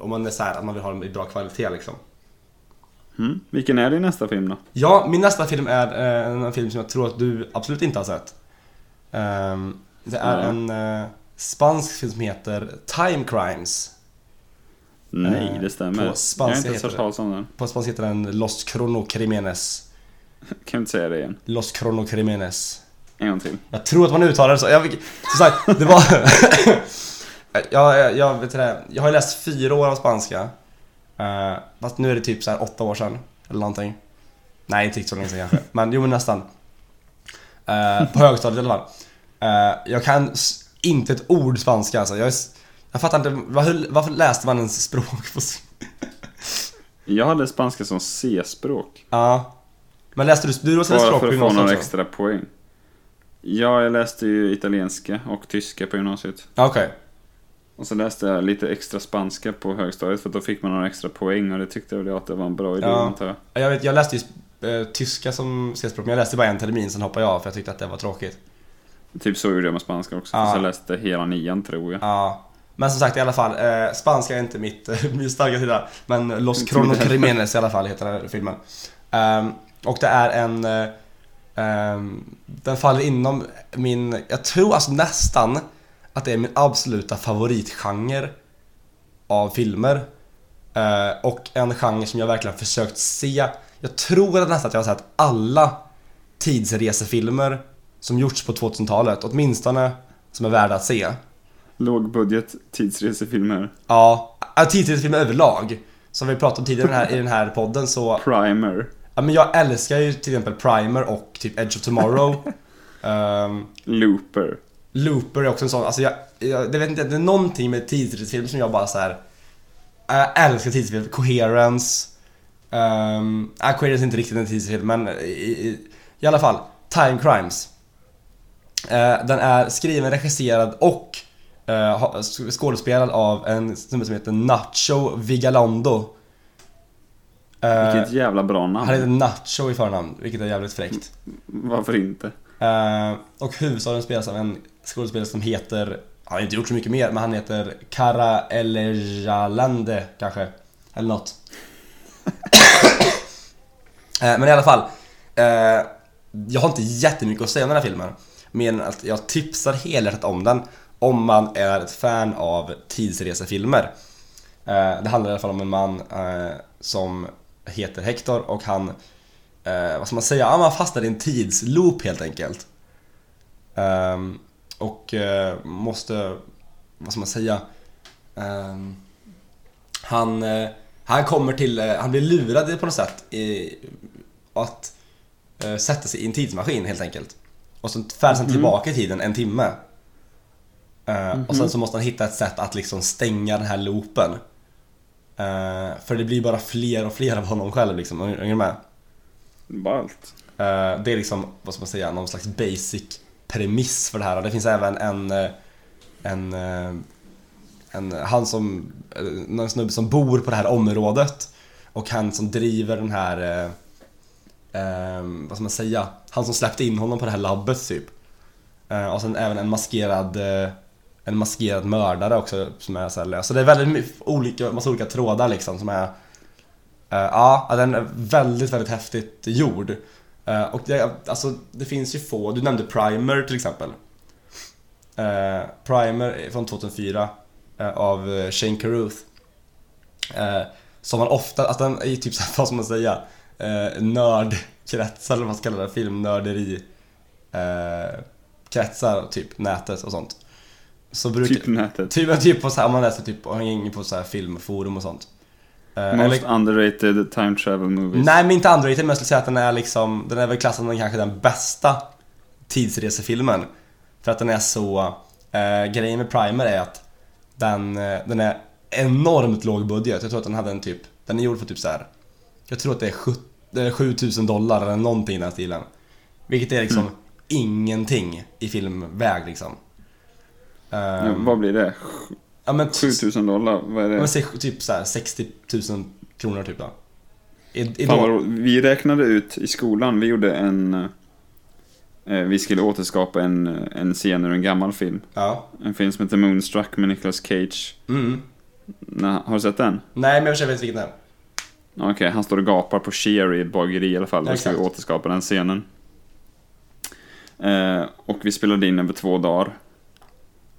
om man är så här, att man vill ha dem i bra kvalitet liksom. Mm. Vilken är din nästa film då? Ja, min nästa film är eh, en film som jag tror att du absolut inte har sett. Ehm, det är en eh, spansk film som heter Time Crimes. Nej, Eh, det stämmer. på spanska jag har inte hört talas om den. På spanska heter den Los Cronocrímenes. Kan du inte säga det igen? Los Cronocrímenes. En gång till. Jag tror att man uttalar det så. Jag, som sagt, det var... jag, jag, jag, vet det, jag har ju läst fyra år av spanska. Uh, fast nu är det typ så här åtta år sedan. Eller någonting. Nej, inte riktigt så länge sedan kanske. Men jo, men nästan. Eh, på högstadiet i alla fall. Eh, jag kan inte ett ord spanska alltså. Jag, är jag fattar inte, varför, varför läste man ens språk på... Jag hade spanska som C-språk. Ja. Men läste du, du läste Bara språk för på att få några gymnasiet också? extra poäng. Ja, jag läste ju italienska och tyska på gymnasiet. Okej. Och så läste jag lite extra spanska på högstadiet för då fick man några extra poäng och det tyckte väl jag att det var en bra idé Ja. antar jag. Jag, vet, jag läste ju eh, tyska som C-språk, men jag läste bara en termin, sen hoppade jag av för jag tyckte att det var tråkigt. Typ så gjorde jag med spanska också. Ja. Så jag läste hela nian tror jag. Ja. Men som sagt i alla fall, eh, spanska är inte mitt, min starka sida. Men Los Cronocrímenes i alla fall heter den här filmen. Ehm, och det är en... ehm, den faller inom min, jag tror alltså nästan att det är min absoluta favoritgenre av filmer. Eh, och en genre som jag verkligen har försökt se. Jag tror att nästan att jag har sett alla tidsresefilmer som gjorts på 2000-talet. Åtminstone som är värda att se. Lågbudget tidsresefilmer. Ja, tidsresefilmer överlag. Som vi pratade om tidigare här, i den här podden så... Primer. Ja, men jag älskar ju till exempel Primer och typ Edge of Tomorrow. Ehm, Looper. Looper är också en sån, alltså jag, jag det vet inte, det är någonting med tidsresefilmer som jag bara så här. Jag älskar tidsresefilmer, Coherence. Um, äh, Coherence är inte riktigt en tidsresefilm men i, i, i alla fall, Time Crimes. Eh, den är skriven, regisserad och ha- skådespelad av en snubbe som heter Nacho Vigalondo. Eh, Vilket jävla bra namn. han heter Nacho i förnamn, vilket är jävligt fräckt. Varför inte? Eh, och huvudstaden spelas av en skådespelare som heter, han har inte gjort så mycket mer, men han heter Kara Elejalande kanske. Eller något. Eh, men i alla fall. eh, jag har inte jättemycket att säga om den här filmen. Mer än att jag tipsar helhjärtat om den. Om man är ett fan av tidsresefilmer. Eh, det handlar i alla fall om en man som heter Hector och han, vad ska man säga, han fastnar i en tidsloop helt enkelt. Ehm, och eh, måste, vad ska man säga, ehm, han, eh, han kommer till, eh, han blir lurad på något sätt i, att sätta sig i en tidsmaskin helt enkelt. Och så färdas han tillbaka i tiden en timme. Eh, Och sen så måste han hitta ett sätt att liksom stänga den här loopen. För det blir bara fler och fler av honom själv liksom, är ni med? Ballt. Det är liksom, vad ska man säga, någon slags basic premiss för det här. Och det finns även en, eh, en, eh, en han som, eh, någon snubbe som bor på det här området och han som driver den här, eh, eh, vad ska man säga, han som släppte in honom på det här labbet typ. Eh, och sen även en maskerad, eh, en maskerad mördare också som är så här lös. Så det är väldigt olika, massa olika trådar liksom som är Eh, ja, den är väldigt, väldigt häftigt gjord. Eh, och det, alltså, det finns ju få, du nämnde Primer till exempel. Eh, Primer från 2004 eh, av Shane Carruth. Som man ofta, alltså den är ju typ så här, vad ska man säga, eh, nördkretsar eller vad man ska kalla det, filmnörderi kretsar, typ nätet och sånt. Så brukar, Typ nätet. typ, typ på så här, om man läser typ, och hänger på så här filmforum och sånt. Eh, Most underrated time travel movies. Nej men inte underrated men jag skulle säga att den är liksom, den är väl klassad som kanske den bästa tidsresefilmen. För att den är så, eh, grejen med Primer är att den, eh, den är enormt låg budget. Jag tror att den hade en typ, den är gjord för typ så här. Jag tror att det är 7 det är 7000 dollar eller någonting i den stilen. Vilket är liksom ingenting i filmväg liksom. Ja, Ehm, vad blir det? Ja, men, 7000 dollar? Vad är det? men säg typ så här 60 000 kronor typ då. I, i Fan då. Vi räknade ut i skolan, vi gjorde en... Eh, vi skulle återskapa en, en scen ur en gammal film. ja. En film som heter Moonstruck med Nicolas Cage. Mm. Nå, har du sett den? Nej men jag vet vilken det är. Okej, han står och gapar på Cher i ett bageri i alla fall. Ja, Då ska vi exakt. återskapa den scenen. Eh, och vi spelade in över två dagar.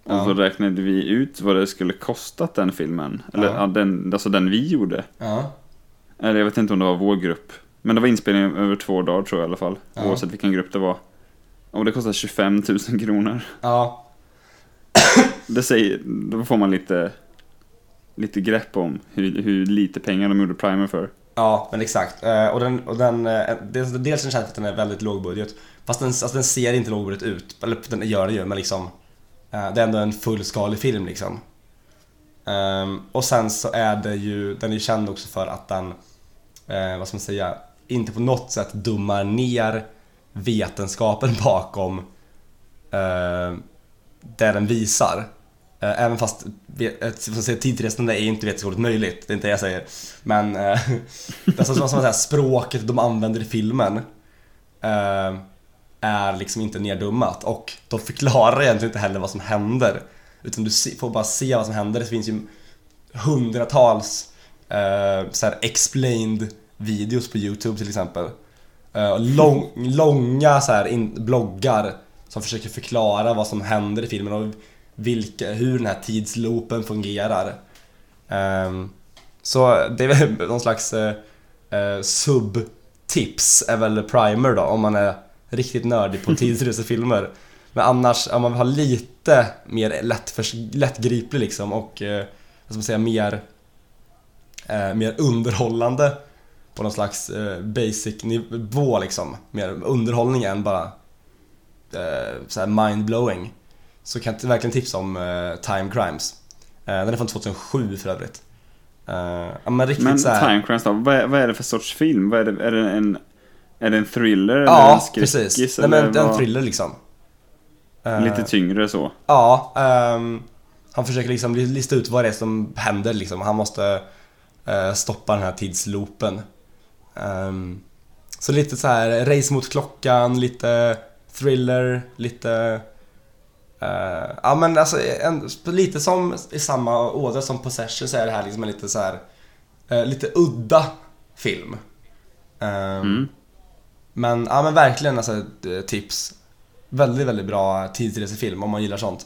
Och Ja. så räknade vi ut vad det skulle kostat den filmen. Eller Ja. den, alltså den vi gjorde. Ja. Eller jag vet inte om det var vår grupp. Men det var inspelning över två dagar tror jag i alla fall. Ja. Oavsett vilken grupp det var. Och det kostade 25 000 kronor. Ja. Det säger, då får man lite, lite grepp om hur, hur lite pengar de gjorde Primer för. Ja, men exakt. Eh, Och den, och den, eh, dels, känns att den är väldigt lågbudget. Fast den, alltså den ser inte lågbudget ut. Eller den gör det ju, men liksom. Eh, det är ändå en fullskalig film liksom. Ehm, och sen så är det ju, den är ju känd också för att den, eh, vad ska man säga, inte på något sätt dummar ner vetenskapen bakom eh, det den visar. Eh, Även fast ve- tidsresande är inte vetenskapligt möjligt, det är inte det jag säger. Men eh, det är som att säga språket de använder i filmen eh, är liksom inte neddummat och de förklarar egentligen inte heller vad som händer. Utan du får bara se vad som händer. Det finns ju hundratals eh, så här explained videos på Youtube till exempel. Eh, lång, långa så här in, bloggar som försöker förklara vad som händer i filmen och vilka, hur den här tidsloopen fungerar. Eh, så det är väl någon slags eh, eh, sub-tips är väl primer då om man är riktigt nördig på tidsresefilmer. Men annars, om man vill ha lite mer lättförs- lättgriplig liksom och eh, vad ska man säga, mer, eh, mer underhållande på någon slags eh, basic nivå liksom. Mer underhållning än bara eh, mindblowing. Så kan jag verkligen tipsa om eh, Time Crimes. Eh, den är från 2007 för övrigt. Eh, men riktigt Men så här, Time Crimes då, vad är, vad är det för sorts film? Vad är, det, är, det en, är det en thriller eller en Ja, skräckis? precis. Nej, men en thriller liksom. Eh, Lite tyngre så. Ja, ehm, han försöker liksom lista ut vad det är som händer liksom. Han måste eh, stoppa den här tidsloopen. Ehm, så lite så här race mot klockan, lite thriller, lite... eh, ja men alltså en, lite som i samma ådra som Possession så är det här liksom en lite så här eh, lite udda film. Ehm, Mm. Men, ja men verkligen alltså ett eh, tips. Väldigt, väldigt bra tidsresefilm om man gillar sånt.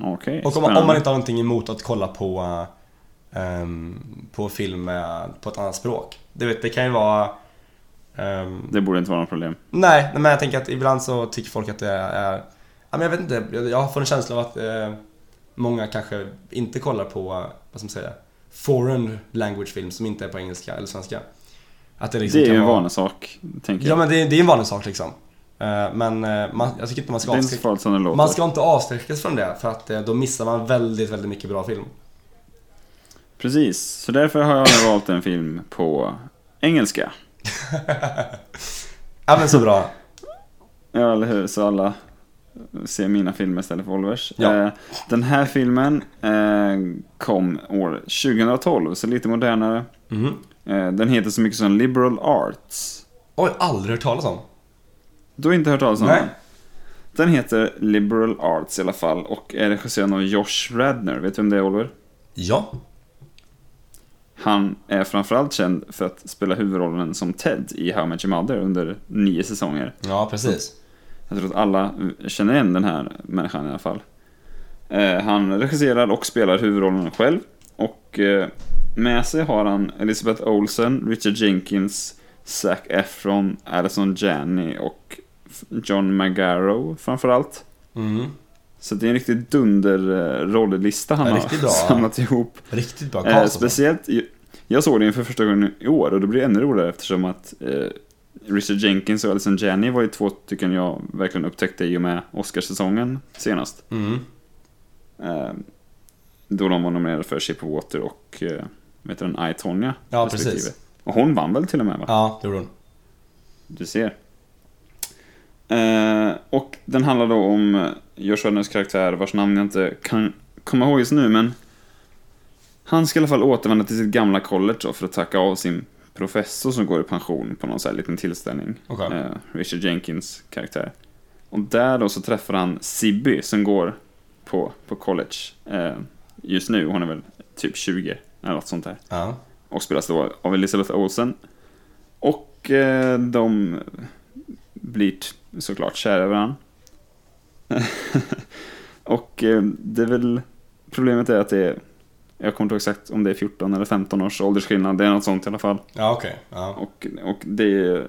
Okej, Och om man, om man inte har någonting emot att kolla på ehm, på film med, på ett annat språk. Du vet, det kan ju vara... ehm, Det borde inte vara något problem. nej, men jag tänker att ibland så tycker folk att det är... Ja, men jag vet inte, jag- jag får en känsla av att eh, många kanske inte kollar på, vad ska man säga, foreign language film som inte är på engelska eller svenska. Att det liksom det är ju en vara- vanlig sak, tänker Ja jag. men det, är- det är en vanlig sak liksom. Eh, Men eh, man, jag tycker inte man ska avskräckas. Man ska inte avskräckas från det för att eh, då missar man väldigt, väldigt mycket bra film. Precis, så därför har jag nu valt en film på engelska. Ja men så bra. Ja, eller hur? Så alla ser mina filmer istället för Olivers. Ja. Den här filmen kom år 2012, så lite modernare. Mhm. Eh, den heter så mycket som Liberal Arts. Oj, aldrig hört talas om. Du har inte hört talas om Nej. den? Den heter Liberal Arts i alla fall och är regisserad av Josh Radner. Vet du vem det är, Oliver? Ja. Han är framförallt känd för att spela huvudrollen som Ted i How I Met Your Mother under nio säsonger. Ja, precis. Jag tror att alla känner igen den här människan i alla fall. Eh, han regisserar och spelar huvudrollen själv. Och eh, med sig har han Elizabeth Olsen, Richard Jenkins, Zac Efron, Alison Janney och John Magaro framförallt. Mm. Så det är en riktigt dunder rolllista han Ja, har bra. samlat ihop. Riktigt bra Eh, alltså. speciellt, jag såg den för första gången i år och det blir ännu roligare eftersom att eh, Richard Jenkins och Alison Janney var ju två stycken jag verkligen upptäckte i och med Oscarssäsongen senast. Mm. Eh, då de var nominerade för Shape of Water och eh, vet du, den I, Tonya. Ja, respektive. precis. Och hon vann väl till och med va? Ja, det gjorde hon. Du ser. Eh, och den handlar då om Josh Radners karaktär vars namn jag inte kan komma ihåg just nu men han ska i alla fall återvända till sitt gamla college då för att tacka av sin professor som går i pension på någon sån här liten tillställning. Okej. Eh, Richard Jenkins karaktär. Och där då så träffar han Sibby som går på, på college eh, just nu. Hon är väl typ 20 eller något sånt där. Ja. Och spelas då av Elizabeth Olsen. Och eh, de blir såklart kära i varandra. och eh, det är väl... Problemet är att det är... Jag kommer inte ihåg exakt om det är 14 eller 15 års åldersskillnad. Det är något sånt i alla fall. Ja, okej. Ja. Och, och det,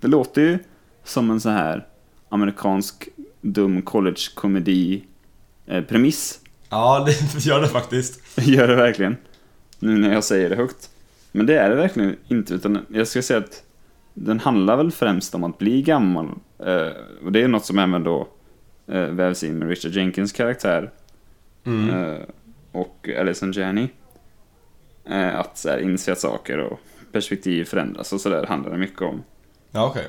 det låter ju som en så här amerikansk dum college-komedi eh, premiss. ja, det gör det faktiskt. Gör det verkligen. Nu när jag säger det högt. Men det är det verkligen inte, utan jag ska säga att den handlar väl främst om att bli gammal. Eh, och det är något som även då eh, vävs in med Richard Jenkins karaktär Mm. eh, och Alison Janney. Eh, att så här, inse att saker och perspektiv förändras och sådär handlar det mycket om. Ja, okej.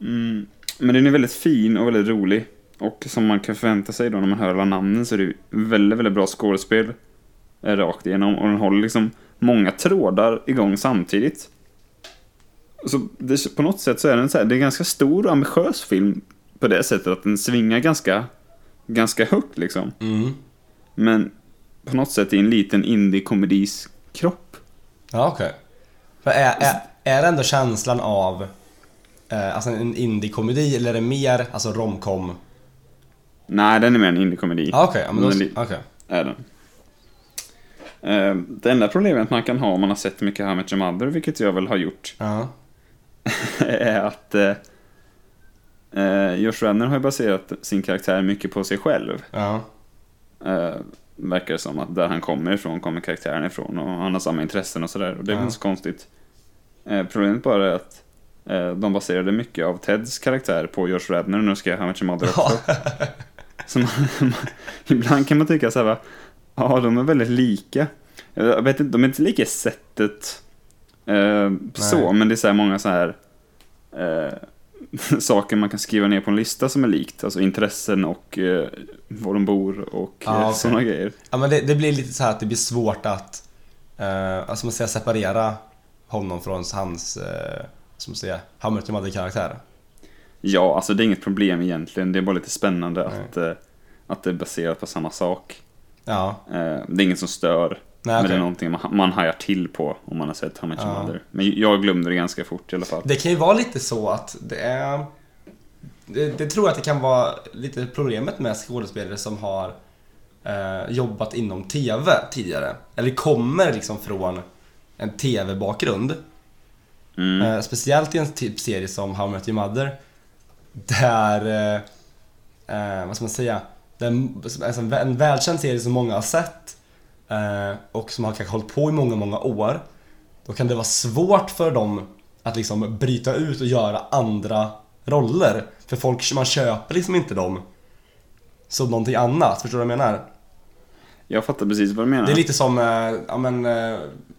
Mm. Men den är väldigt fin och väldigt rolig. Och som man kan förvänta sig då när man hör alla namnen så är det väldigt, väldigt bra skådespel. Eh, Rakt igenom. Och den håller liksom många trådar igång samtidigt. Så det, på något sätt så är den så här, det är en ganska stor och ambitiös film. På det sättet att den svingar ganska, ganska högt liksom. Mm. Men på något sätt i en liten indie-komedis kropp. Ja, okej. För är, är, är det ändå känslan av eh, alltså en indie-komedi eller är det mer alltså romcom? Nej, den är mer en indie-komedi. Ja, okej. Ja, men då... Det- Okej. är den. Eh, Det enda problemet man kan ha om man har sett mycket How Met Your Mother, vilket jag väl har gjort, Ja. är att eh, eh, Josh Radner har ju baserat sin karaktär mycket på sig själv. Ja. Eh, verkar det som att där han kommer ifrån kommer karaktären ifrån och han har samma intressen och sådär. Och det är Ja. inte så konstigt. Eh, problemet bara är att eh, de baserade mycket av Teds karaktär på Josh Radner och nu ska jag How Your Mother också. Så man, man, ibland kan man tycka så här, va, ja de är väldigt lika. Jag vet inte, de är inte lika i sättet eh, så, men det är så många så här eh, saker man kan skriva ner på en lista som är likt. Alltså intressen och eh, var de bor och Ja, okej. sådana grejer. Ja men det, det blir lite så här att det blir svårt att, eh, alltså man säger separera honom från hans, eh, som man säger, How Met Your Mother-karaktär. Ja, alltså det är inget problem egentligen. Det är bara lite spännande Nej. att, eh, att det är baserat på samma sak. Ja, Eh, det är inget som stör. nej Men det okej. är någonting man, man hajar till på om man har sett How Your Ja. Mother. Men jag glömde det ganska fort i alla fall. Det kan ju vara lite så att det är... Det, det tror jag att det kan vara lite problemet med skådespelare som har eh, jobbat inom TV tidigare. Eller kommer liksom från en TV-bakgrund. Mm. Eh, speciellt i en typ serie som How Your Mother. Där, eh, eh, vad ska man säga, den, alltså en, vä- en välkänd serie som många har sett eh, och som har kanske hållit på i många, många år. Då kan det vara svårt för dem att liksom bryta ut och göra andra roller. För folk, man köper liksom inte dem som någonting annat, förstår du vad jag menar? Jag fattar precis vad du menar. Det är lite som, eh, ja men, eh,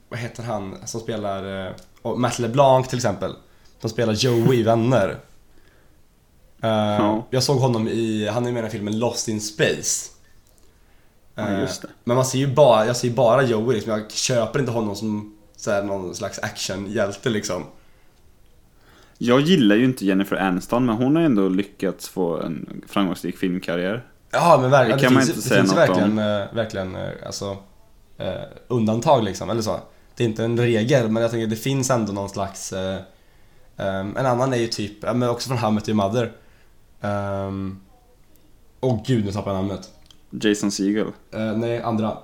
vad heter han som spelar, eh, Matt LeBlanc till exempel. Som spelar Joey i Vänner. Eh, Ja. Jag såg honom i, han är med i den filmen Lost in Space. Ja, Eh, just det. Men man ser ju bara, jag ser ju bara Joey liksom. Jag köper inte honom som så här, någon slags actionhjälte liksom. Jag gillar ju inte Jennifer Aniston, men hon har ändå lyckats få en framgångsrik filmkarriär. Ja men verkligen, Det det, kan man finns, inte det säga finns något verkligen, eh, verkligen eh, alltså, eh, undantag liksom, eller så. Det är inte en regel, men jag tänker det finns ändå någon slags eh, ehm, En annan är ju typ, men också från How I Met Your Mother um, Åh gud, nu tappade jag namnet Jason Segel. uh, Nej, andra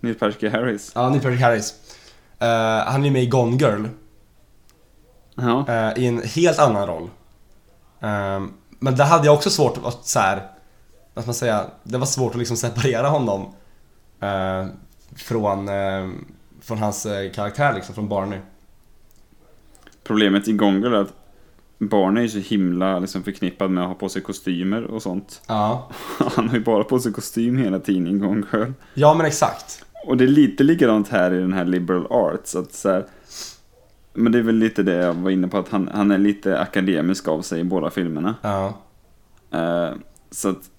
Neil Patrick Harris. Ja, Neil Patrick Harris Eh, Han är med i Gone Girl Ja. eh, i en helt annan roll Ehm, Men där hade jag också svårt att så här, vad ska man säga, det var svårt att liksom separera honom eh, från, från hans karaktär liksom, från Barney. Problemet i Gongol är att Barney är så himla liksom, förknippad med att ha på sig kostymer och sånt. Ja, Han har ju bara på sig kostym hela tiden i Gongol. ja men exakt. Och det är lite likadant här i den här liberal arts. Att så här, men det är väl lite det jag var inne på, att han, han är lite akademisk av sig i båda filmerna. Ja, Eh, så att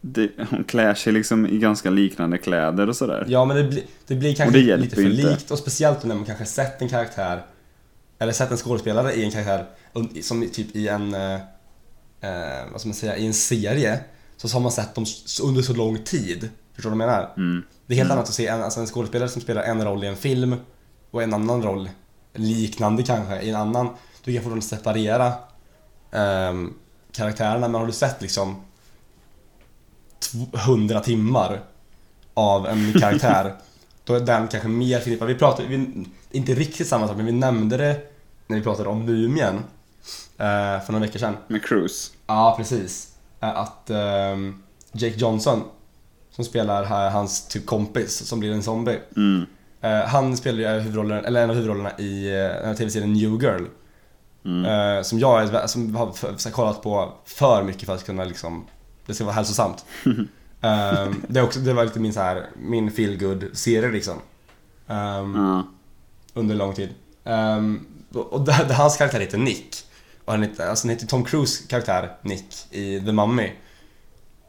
det, hon klär sig liksom i ganska liknande kläder och sådär. ja men det, blir det blir kanske det lite för ju inte. likt och speciellt när man kanske sett en karaktär eller sett en skådespelare i en karaktär som typ i en, eh, eh, vad ska man säga, i en serie så har man sett dem under så lång tid. Förstår du vad jag menar? Mm. Det är helt annat att se en, alltså en skådespelare som spelar en roll i en film och en annan roll, liknande kanske, i en annan. Du kan fortfarande separera ehm, karaktärerna, men har du sett liksom 100 timmar av en karaktär, då är den kanske mer förknippad. Vi pratade, vi, inte riktigt samma sak, men vi nämnde det när vi pratade om Mumien eh, för några veckor sedan. Med Cruise. Ja, precis. Eh, Att ehm, Jake Johnson, som spelar här, hans typ kompis som blir en zombie. Mm. eh, han spelar ju huvudrollen, eller en av huvudrollerna i eh, här tv-serien New Girl. Mm. Eh, som jag som har f- kollat på för mycket för att kunna liksom, det ska vara hälsosamt. Ehm, det, är också, det var lite min så här, min feelgood serie liksom. Ehm, Ja. Under lång tid. Um, och där, där hans karaktär heter Nick. Och han heter, alltså han heter Tom Cruise karaktär Nick i The Mummy.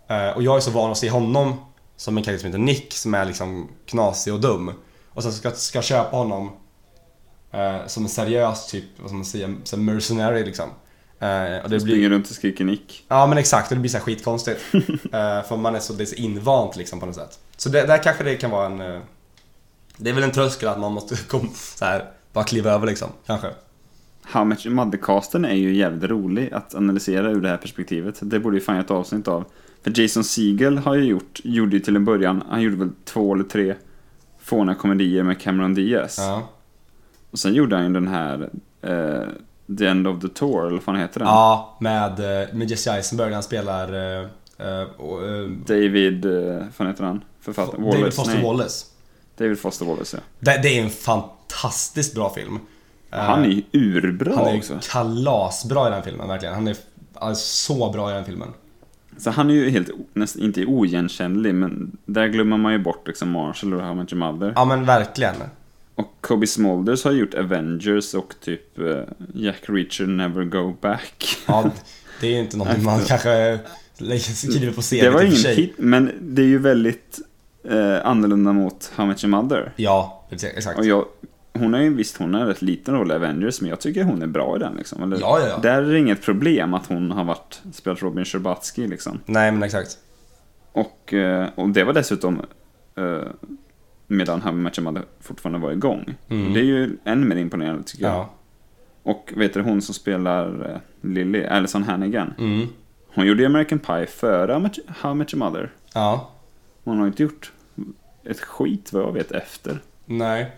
Eh, och jag är så van att se honom som en karaktär som heter Nick som är liksom knasig och dum. Och sen ska, ska jag köpa honom eh, som en seriös typ, vad ska man säga, som mercenary liksom. Eh, och det blir, Springer runt och skriker Nick. Ja men exakt, och det blir så här skitkonstigt. Eh, för man är så, det är så invant liksom på något sätt. Så det, där kanske det kan vara en... det är väl en tröskel att man måste kom, så här, bara kliva över liksom, kanske. How Much Mother-casten är ju jävligt rolig att analysera ur det här perspektivet. Det borde ju fan ett avsnitt av. För Jason Segel har ju gjort, gjorde ju till en början, han gjorde väl två eller tre fåniga komedier med Cameron Diaz. Ja, Och sen gjorde han ju den här eh, The End of the Tour, eller vad fan heter den? ja med, eh, med Jesse Eisenberg, han spelar... eh, eh, eh, David, eh, vad fan heter han? Författaren? David Foster nej. Wallace. David Foster Wallace, ja. Det, det är en fantastiskt bra film. Eh, Han är ju urbra han är också. kalasbra i den filmen, verkligen. Han är han är så bra i den filmen. Så han är ju helt, nästan inte oigenkännlig, men där glömmer man ju bort liksom Marshall och How Much Your Mother. Ja men verkligen. Och Kobe Smulders har gjort Avengers och typ eh, Jack Reacher Never Go Back. Ja, det är ju inte någonting man kanske skriver på CV det var ingen hit, men det är ju väldigt eh, annorlunda mot How Much Your Mother. Ja, exakt. Och jag, hon är ju visst, hon har en rätt liten roll i Avengers, men jag tycker hon är bra i den liksom. Eller, Ja, ja, ja. Där är det inget problem att hon har varit, spelat Robin Scherbatsky liksom. Nej men exakt. Och, eh, och det var dessutom eh, medan How Much Your Mother fortfarande var igång. Mm. Det är ju än mer imponerande tycker jag. Ja. Och vet du hon som spelar eh, Lily, Alison Hannigan. Mm. Hon gjorde American Pie före How Much Your Mother. Ja. Hon har inte gjort ett skit vad jag vet efter. Nej.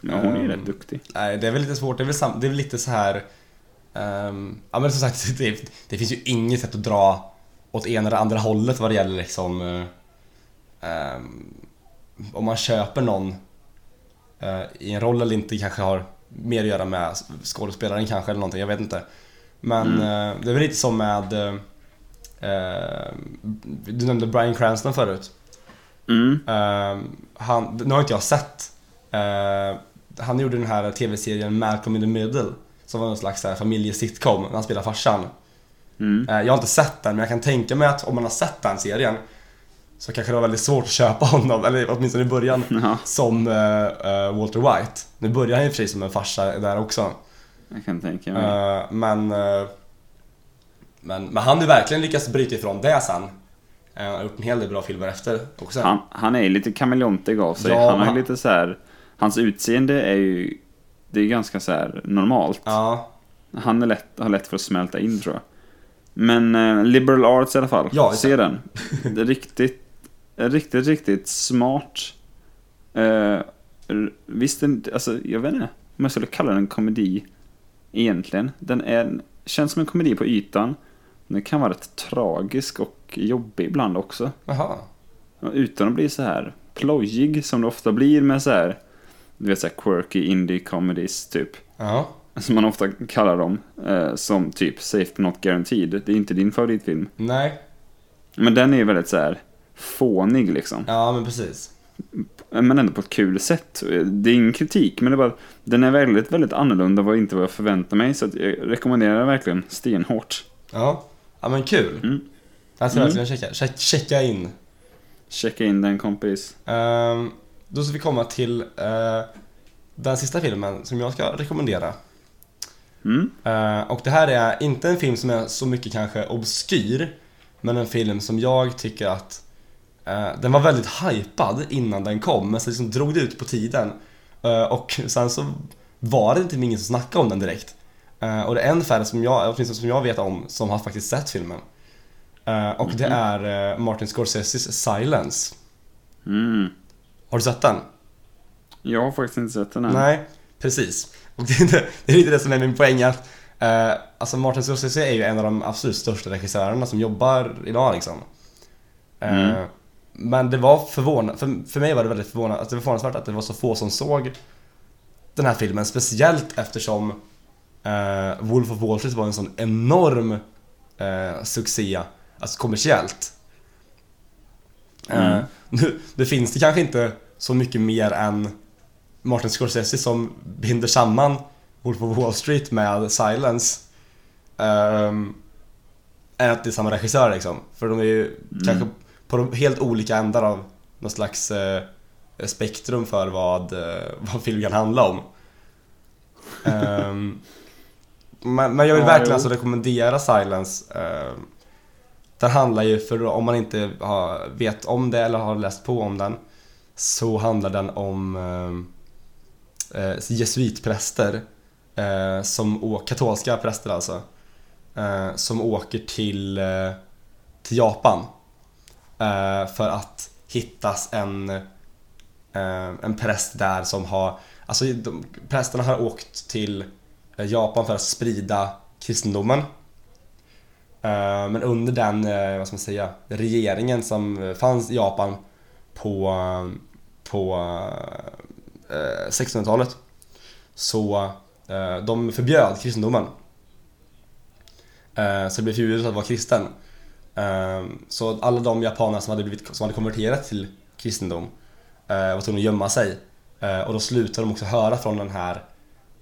Men hon är ju Ehm, rätt duktig. Nej, det är väl lite svårt. Det är väl, sam- det är väl lite så här. ehm, ja men som sagt, det, det finns ju inget sätt att dra åt ena eller andra hållet vad det gäller liksom ehm, om man köper någon eh, i en roll eller inte kanske har mer att göra med skådespelaren kanske eller någonting, jag vet inte. Men eh, det är väl lite som med eh, eh, Du nämnde Bryan Cranston förut. Mm. Ehm, han, nu har inte jag sett. Eh, han gjorde den här tv-serien Malcolm in the Middle. Som var en slags här familjesitcom när han spelar farsan. Mm. Eh, jag har inte sett den men jag kan tänka mig att om man har sett den serien så kanske det var väldigt svårt att köpa honom, eller åtminstone i början, Ja, som eh, eh, Walter White. Nu börjar han i och för sig som en farsa där också. jag kan tänka mig. Eh, men, eh, men, men han har ju verkligen lyckats bryta ifrån det sen. Eh, Han har gjort en hel del bra filmer efter också. Han, han är ju lite kameleontig av sig. Ja, han har han- lite så här. Hans utseende är ju... Det är ganska så här normalt. Ja, Han är lätt, har lätt för att smälta in tror jag. Men eh, Liberal Arts i alla fall. Ja, Se den. Det är riktigt, riktigt, riktigt smart. Eh, visst, den, alltså jag vet inte om jag skulle kalla den en komedi egentligen. Den är, känns som en komedi på ytan. Den kan vara rätt tragisk och jobbig ibland också. jaha. Utan att bli så här plojig som det ofta blir med så här, du vet så här quirky indie comedies typ. Ja. Som man ofta kallar dem. Eh, som typ Safe not guaranteed. Det är inte din favoritfilm. Nej. Men den är ju väldigt så här fånig liksom. Ja, men precis. Men ändå på ett kul sätt. Det är ingen kritik, men det är bara, den är väldigt, väldigt annorlunda vad inte vad jag förväntar mig. Så att jag rekommenderar den verkligen stenhårt. Ja. Ja, men kul. Mm. Jag ska Mm. verkligen checka, check, checka in. Checka in den kompis. Ehm, då ska vi komma till eh, den sista filmen som jag ska rekommendera. Mm. Eh, och det här är inte en film som är så mycket kanske obskyr, men en film som jag tycker att eh, den var väldigt hypad innan den kom, men så liksom drog det ut på tiden. Och sen så var det inte ingen som snackade om den direkt. Eh, och det är en färre som jag, åtminstone som jag vet om, som har faktiskt sett filmen. Eh, och det Mhm. är eh, Martin Scorseses Silence. Mm. Har du sett den? Jag har faktiskt inte sett den än. Nej, precis. Och det är, inte- det är lite det som är min poäng att Alltså Martin Scorsese är ju en av de absolut största regissörerna som jobbar idag liksom. Mm. Men det var förvånande, för, för mig var det väldigt förvånande, att det var förvånansvärt att det var så få som såg den här filmen. Speciellt eftersom eh, Wolf of Wall Street var en sån enorm eh, succé, alltså kommersiellt. Mm. Eh, nu, det finns det kanske inte så mycket mer än Martin Scorsese som binder samman Wolf of Wall Street med Silence. Um, är att det är samma regissör liksom. För de är ju kanske på de helt olika ändar av någon slags eh, spektrum för vad, eh, vad film kan handla om. Ehm, men, men jag vill Ja, verkligen jo. alltså rekommendera Silence. Um, den handlar ju, för om man inte har, vet om det eller har läst på om den, så handlar den om eh, eh, jesuitpräster, eh, som å- katolska präster alltså, eh, som åker till, eh, till Japan eh, för att hittas en, eh, en präst där som har, alltså de, prästerna har åkt till eh, Eh, Japan för att sprida kristendomen. Eh, men under den, eh, vad ska man säga, regeringen som fanns i Japan på, på 1600-talet så de förbjöd kristendomen. Så det blev förbjudet att vara kristen. Så alla de japaner som hade, blivit, som hade konverterat till kristendom var tvungna att gömma sig. Och då slutade de också höra från den här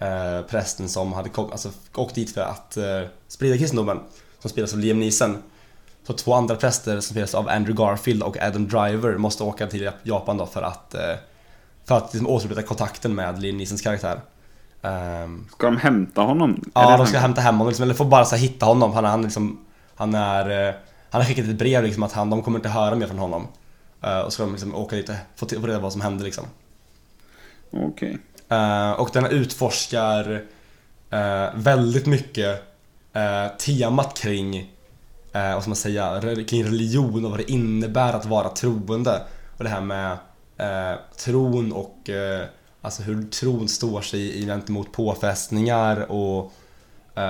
eh, prästen som hade kom, alltså, åkt dit för att eh, sprida kristendomen. Som spelas av Liam Neeson. Så två andra präster som spelas av Andrew Garfield och Adam Driver måste åka till Japan då för att eh, för att liksom återupprätta kontakten med Liam Neesons karaktär. Ehm, Ska de hämta honom? Ja, de ska han- hämta hem honom liksom, eller får bara så här, hitta honom. Han, han, liksom, han är... eh, Han har skickat ett brev liksom att han, de kommer inte höra mer från honom. Eh, och så ska de liksom åka dit och få reda på vad som hände liksom. Okej. Eh, och den utforskar eh, väldigt mycket eh, temat kring vad ska man säga, kring religion och vad det innebär att vara troende. Och det här med tron och alltså hur tron står sig i gentemot påfrestningar och,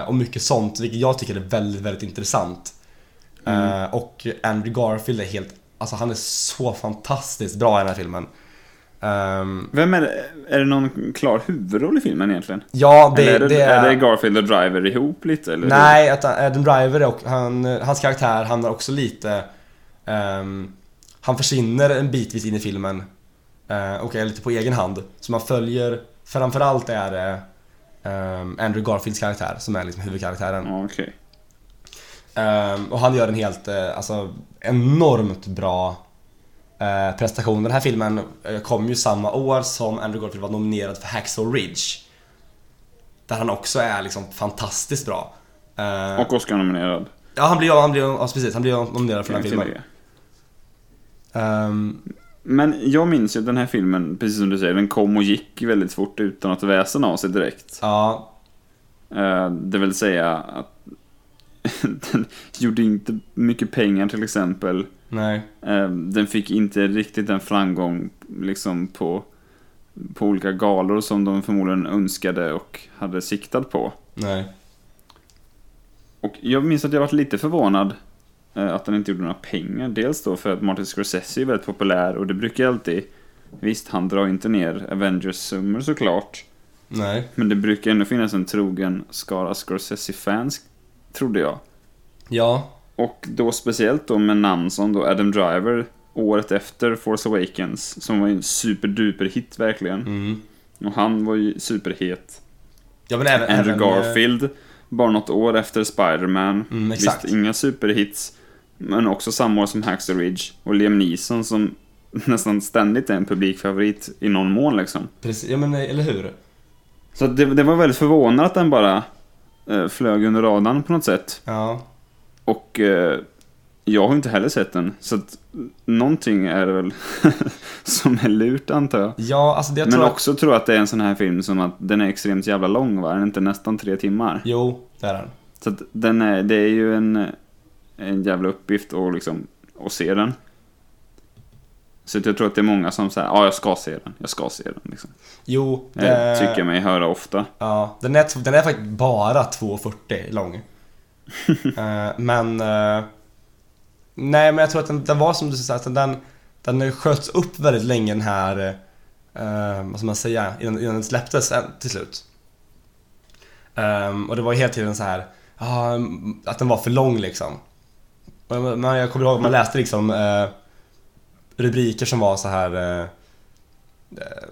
och mycket sånt, vilket jag tycker är väldigt, väldigt intressant. Mm. Och Andrew Garfield är helt, alltså han är så fantastiskt bra i den här filmen. Ehm, Vem är det? Är det någon klar huvudroll i filmen egentligen? ja, det, eller är det, det är det Garfield och Driver ihop lite? Eller? Nej, att Adam Driver och han, hans karaktär hamnar också lite... ehm, han försvinner en bitvis in i filmen eh, och är lite på egen hand. Så man följer, framförallt är det ehm, Andrew Garfields karaktär som är liksom huvudkaraktären. Okej. Ehm, och han gör en helt, eh, alltså enormt bra eh, prestation. Den här filmen eh, kom ju samma år som Andrew Garfield var nominerad för Hacksaw Ridge. Där han också är liksom fantastiskt bra. Eh, Och Oscar-nominerad. Ja, han blir, han blir, ja, precis, han blir nominerad för den här filmen. Ehm, Men jag minns ju att den här filmen, precis som du säger, den kom och gick väldigt fort utan att väsen av sig direkt. ja, Eh, Det vill säga att den gjorde inte mycket pengar till exempel. nej. Eh, Den fick inte riktigt den framgång liksom på, på olika galor som de förmodligen önskade och hade siktat på. Nej. Och jag minns att jag varit lite förvånad eh, att den inte gjorde några pengar. Dels då för att Martin Scorsese är väldigt populär och det brukar ju alltid Visst, han drar inte ner Avengers-summor såklart. Nej. Men det brukar ändå finnas en trogen skara Scorsese-fans, trodde jag. Ja. Och då speciellt då med namn som då Adam Driver året efter Force Awakens, som var en superduper hit verkligen. Mm. Och han var ju superhet. Ja men även... Andrew även, eh, Garfield, bara något år efter Spider-Man. Mm. Visst, inga superhits. Men också samma år som Hacksaw Ridge. Och Liam Neeson som nästan ständigt är en publikfavorit i någon mån liksom. Precis, ja men eh, eller hur? Så det, det var väldigt förvånande att den bara flög under radarn på något sätt. Ja. Och eh, jag har inte heller sett den. Så att någonting är det väl som är lurt antar jag. Ja, alltså det jag Men tror... också tror jag att det är en sån här film som att den är extremt jävla lång va? Den är inte nästan tre timmar. Jo, det är den. Så att den är, det är ju en, en jävla uppgift att liksom, att se den. Så att jag tror att det är många som säger ja jag ska se den, jag ska se den liksom. Jo, Det det... tycker jag mig höra ofta. Ja, den är, den är faktiskt bara 2,40 lång. Eh, men... eh, nej, men jag tror att den, den var som du sa, att den, den sköts upp väldigt länge den här... eh, vad ska man säga? Innan, innan den släpptes eh, till slut. Ehm, och det var hela tiden så här ja, att den var för lång liksom. Och jag- Men jag kommer ihåg, man läste liksom eh, rubriker som var så här eh,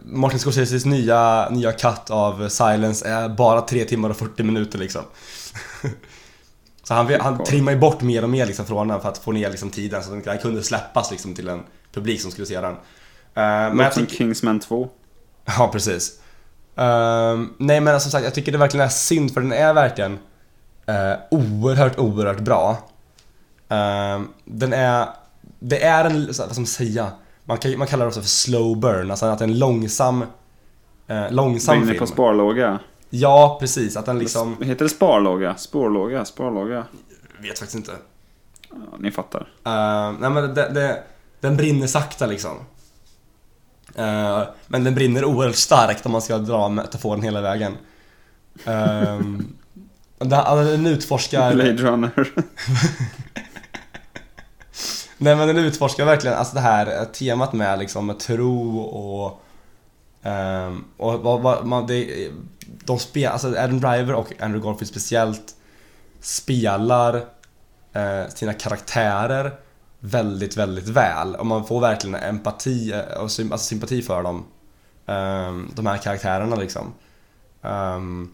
Martin Scorseses nya, nya cut av Silence är bara 3 timmar och 40 minuter liksom. så han, han trimmar ju bort mer och mer liksom från den för att få ner liksom tiden så att den kunde släppas liksom till en publik som skulle se den. Eh, men jag tycker, Kingsman 2. ja precis. Ehm, nej men som sagt, jag tycker det verkligen är synd för den är verkligen uh, oerhört, oerhört bra. Ehm, den är, det är en, vad ska man säga? Man, kan, man kallar det också för slow burn, alltså att det är en långsam, uh, långsam film. på sparlåga. Ja, precis. Att den liksom... Heter det sparlåga? Spårlåga? Sparlåga? vet faktiskt inte. Ja, ni fattar. Uh, nej men det, det, den brinner sakta liksom. Eh, men den brinner oerhört starkt om man ska dra metaforen hela vägen. Den, alltså, den utforskar... Blade Runner. Nej men den utforskar verkligen alltså det här eh, temat med liksom med tro och... ehm, och vad, vad man, det, de spelar, alltså Adam Driver och Andrew Garfield speciellt spelar eh, sina karaktärer väldigt, väldigt väl. Och man får verkligen empati eh, och sym, alltså sympati för dem. Ehm, de här karaktärerna liksom. Ehm,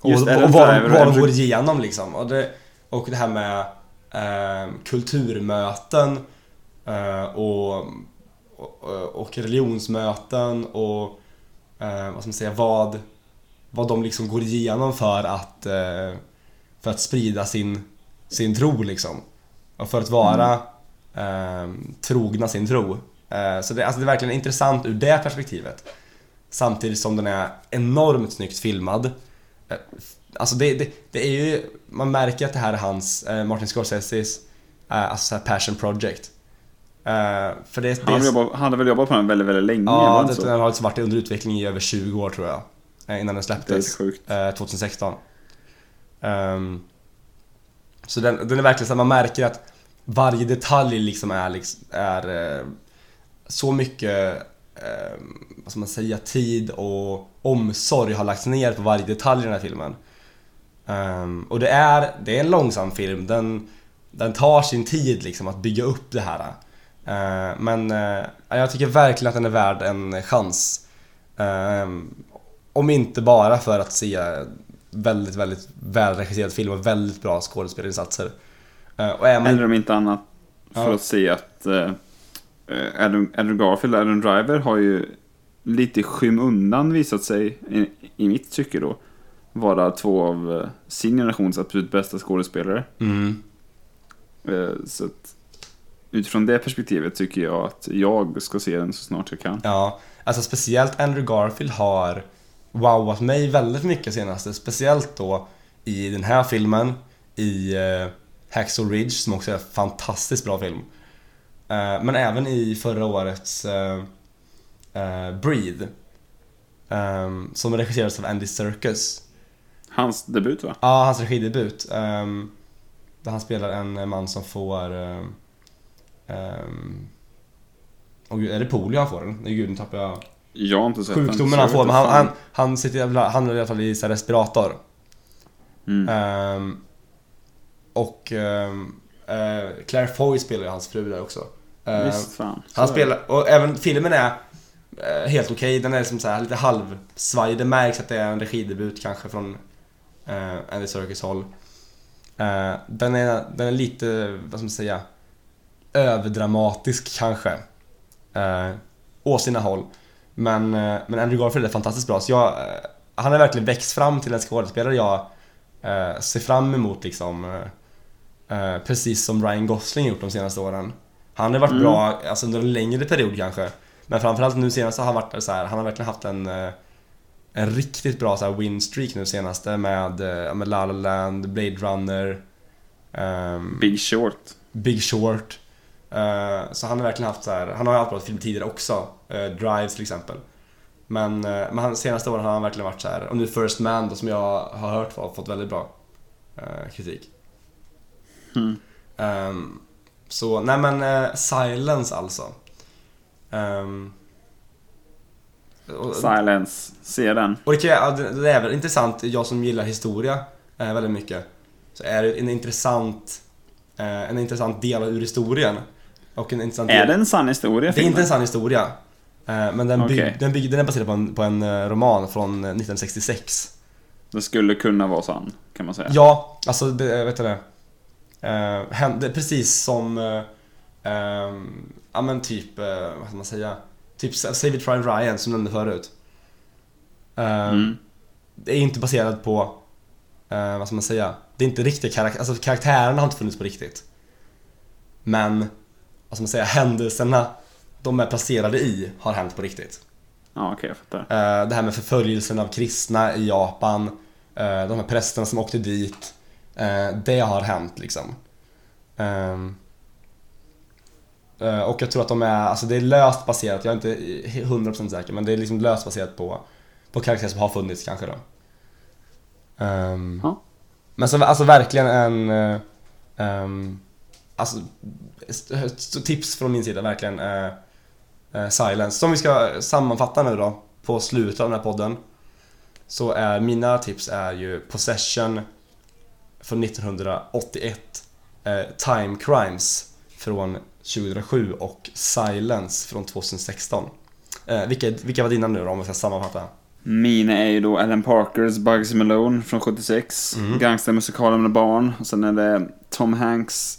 och, Just och, och vad, vad de går igenom liksom. Och det, och det här med ehm, kulturmöten eh, och, och, och religionsmöten och eh, vad ska man säga, vad, vad de liksom går igenom för att, eh, för att sprida sin, sin tro liksom. Och för att vara eh, trogna sin tro. Eh, så det, alltså det är verkligen intressant ur det perspektivet. Samtidigt som den är enormt snyggt filmad. Alltså det, det, det är ju, man märker att det här är hans, eh, Martin Scorseses, eh, alltså så passion project. Eh, för det, Han, det, jobbat, han hade väl jobbat på den väldigt, väldigt länge? ja, det den har liksom varit under utveckling i över 20 år tror jag. eh, Innan den släpptes. eh, 2016. Ehm, så den, den är verkligen så att man märker att varje detalj liksom är, liksom, är eh, så mycket eh, vad ska man säga, tid och omsorg har lagts ner på varje detalj i den här filmen. Ehm, och det är, det är en långsam film, den, den tar sin tid liksom att bygga upp det här. Eh, men eh, jag tycker verkligen att den är värd en chans. Ehm, om inte bara för att se väldigt, väldigt välregisserad film och väldigt bra skådespelarinsatser. Eh, och är man... Eller om inte annat för att se att eh, eh, Adam, Adam Garfield och Adam Driver har ju lite skymundan visat sig, i, i mitt tycke då, vara två av eh, sin generations absolut bästa skådespelare. Mm. Eh, så att utifrån det perspektivet tycker jag att jag ska se den så snart jag kan. Ja, alltså speciellt Andrew Garfield har wowat mig väldigt mycket senaste. Speciellt då i den här filmen, i uh, Hacksaw Ridge som också är en fantastiskt bra film. Eh, men även i förra årets eh, eh, Breathe. som regisserades av Andy Serkis. Hans debut va? Ja, hans regidebut. Um, där han spelar en man som får... Um, um, oh, gud, är det polio han får? Nej gud, nu tappar jag... Jag har inte sett Sjukdomen han får, men han, han, han sitter jävla, han är i alla fall i så respirator. Mm. Ehm, och um, eh, Claire Foy spelar ju hans fru där också. Ehm, Visst fan. han Så spelar, och även filmen är eh, helt okej, den är liksom så här lite halvsvajig, det märks att det är en regidebut kanske från eh, Andy Serkis håll. Eh, den, är, den är lite, vad ska man säga, överdramatisk kanske. Eh, å sina håll. Men, eh, men Andrew Garfield är fantastiskt bra, så jag, eh, han har verkligen växt fram till en skådespelare jag eh, ser fram emot liksom. Eh, precis som Ryan Gosling gjort de senaste åren. Han har varit Mm. bra alltså, under en längre period kanske. Men framförallt nu senast har han varit så här, han har verkligen haft en en riktigt bra så här win streak nu senaste med, eh, med La La Land, Blade Runner, ehm, Big Short. Big Short. Eh, så han har verkligen haft så här, han har ju haft bra film tidigare också. Eh, Drive till exempel. Men, eh, men han, senaste åren har han verkligen varit så här. och nu First Man då, som jag har hört har fått väldigt bra kritik. Mm. Ehm, så, nej men Silence alltså. Ehm, och- Silence. Se den. och det, kan, ja, det är väl intressant, jag som gillar historia eh, väldigt mycket. Så är det en intressant, eh, en intressant del ur historien. Och en intressant Är del. det en sann historia? Det är inte en sann historia. Eh, men den, bygg, Okej. den, bygg, den är baserad på en, på en eh, roman från eh, 1966. Det skulle kunna vara sann, kan man säga. Ja, alltså det, vet du det. Eh, hände precis som, eh, ehm, ja men typ, eh, vad ska man säga? Typ Save It Private Ryan som nämnde förut. Eh, Mm. Det är inte baserat på, eh, vad ska man säga? Det är inte riktiga karaktärer, alltså karaktärerna har inte funnits på riktigt. Men, vad ska man säga, händelserna de är placerade i har hänt på riktigt. Ja, okej, jag fattar. Eh, det här med förföljelsen av kristna i Japan, eh, de här prästerna som åkte dit. det har hänt liksom. Ehm, eh, och jag tror att de är, alltså det är löst baserat, jag är inte 100% säker, men det är liksom löst baserat på, på karaktärer som har funnits kanske då. Ehm, Ja. Men så, alltså verkligen en, eh, ehm, alltså tips från min sida verkligen. eh, eh, Silence. Som vi ska sammanfatta nu då på slutet av den här podden. Så är mina tips är ju Possession från 1981. Eh, Time Crimes från 2007 och Silence från 2016. Eh, vilka, vilka var dina nu då om vi ska sammanfatta? Mina är ju då Alan Parkers Bugs Malone från 76. Mm. Gangstermusikalen med barn. Och sen är det Tom Hanks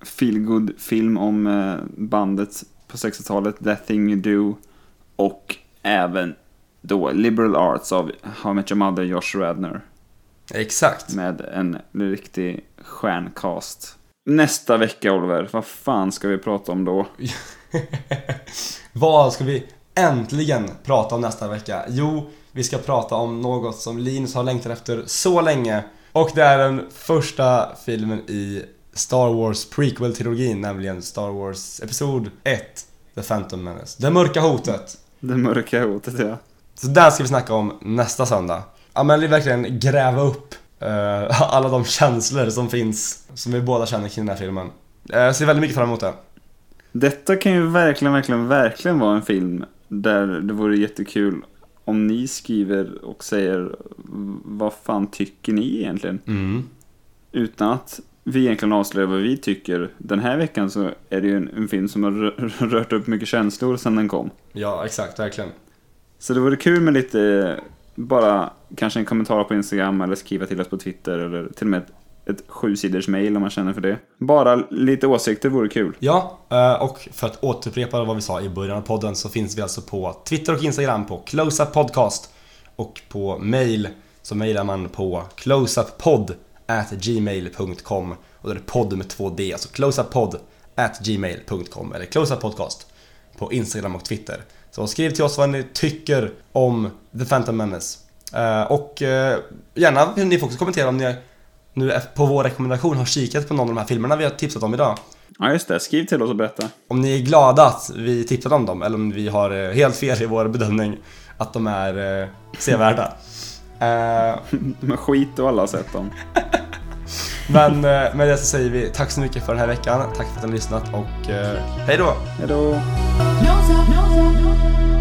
feelgood film om eh, bandet på 60-talet, That Thing You Do. Och även då Liberal Arts av How I Met Your Mother, Josh Radner. Exakt. Med en riktig stjärncast. Nästa vecka Oliver, vad fan ska vi prata om då? Vad ska vi äntligen prata om nästa vecka? Jo, vi ska prata om något som Linus har längtat efter så länge. Och det är den första filmen i Star Wars prequel-trilogin, nämligen Star Wars Episod 1, The Phantom Menace. Det mörka hotet. Det mörka hotet, ja. Så den ska vi snacka om nästa söndag. Ja men verkligen gräva upp eh, alla de känslor som finns, som vi båda känner kring den här filmen. Eh, Jag ser väldigt mycket fram emot det. Detta kan ju verkligen, verkligen, verkligen vara en film där det vore jättekul om ni skriver och säger vad fan tycker ni egentligen? Mm. Utan att vi egentligen avslöjar vad vi tycker. Den här veckan så är det ju en, en film som har rö- rört upp mycket känslor sedan den kom. Ja, exakt, verkligen. Så det vore kul med lite, bara kanske en kommentar på Instagram eller skriva till oss på Twitter eller till och med ett, ett sjusiders mail om man känner för det. Bara lite åsikter vore kul. Ja, eh, och för att återupprepa vad vi sa i början av podden så finns vi alltså på Twitter och Instagram på Closeup Podcast och på mail så mailar man på closeupppodd at gmail.com och då är det podd med två D, alltså closeupppodd at gmail.com eller closeuppodcast på Instagram och Twitter. Så skriv till oss vad ni tycker om The Phantom Menace. Eh, och eh, gärna ni får också kommentera om ni nu på vår rekommendation har kikat på någon av de här filmerna vi har tipsat om idag. Ja just det, skriv till oss och berätta. Om ni är glada att vi tipsade om dem eller om vi har eh, helt fel i vår bedömning att de är eh, sevärda. Eh, De är skit och alla har sett dem. men eh, med det så säger vi tack så mycket för den här veckan. Tack för att ni har lyssnat och eh, hej då! Hejdå! Close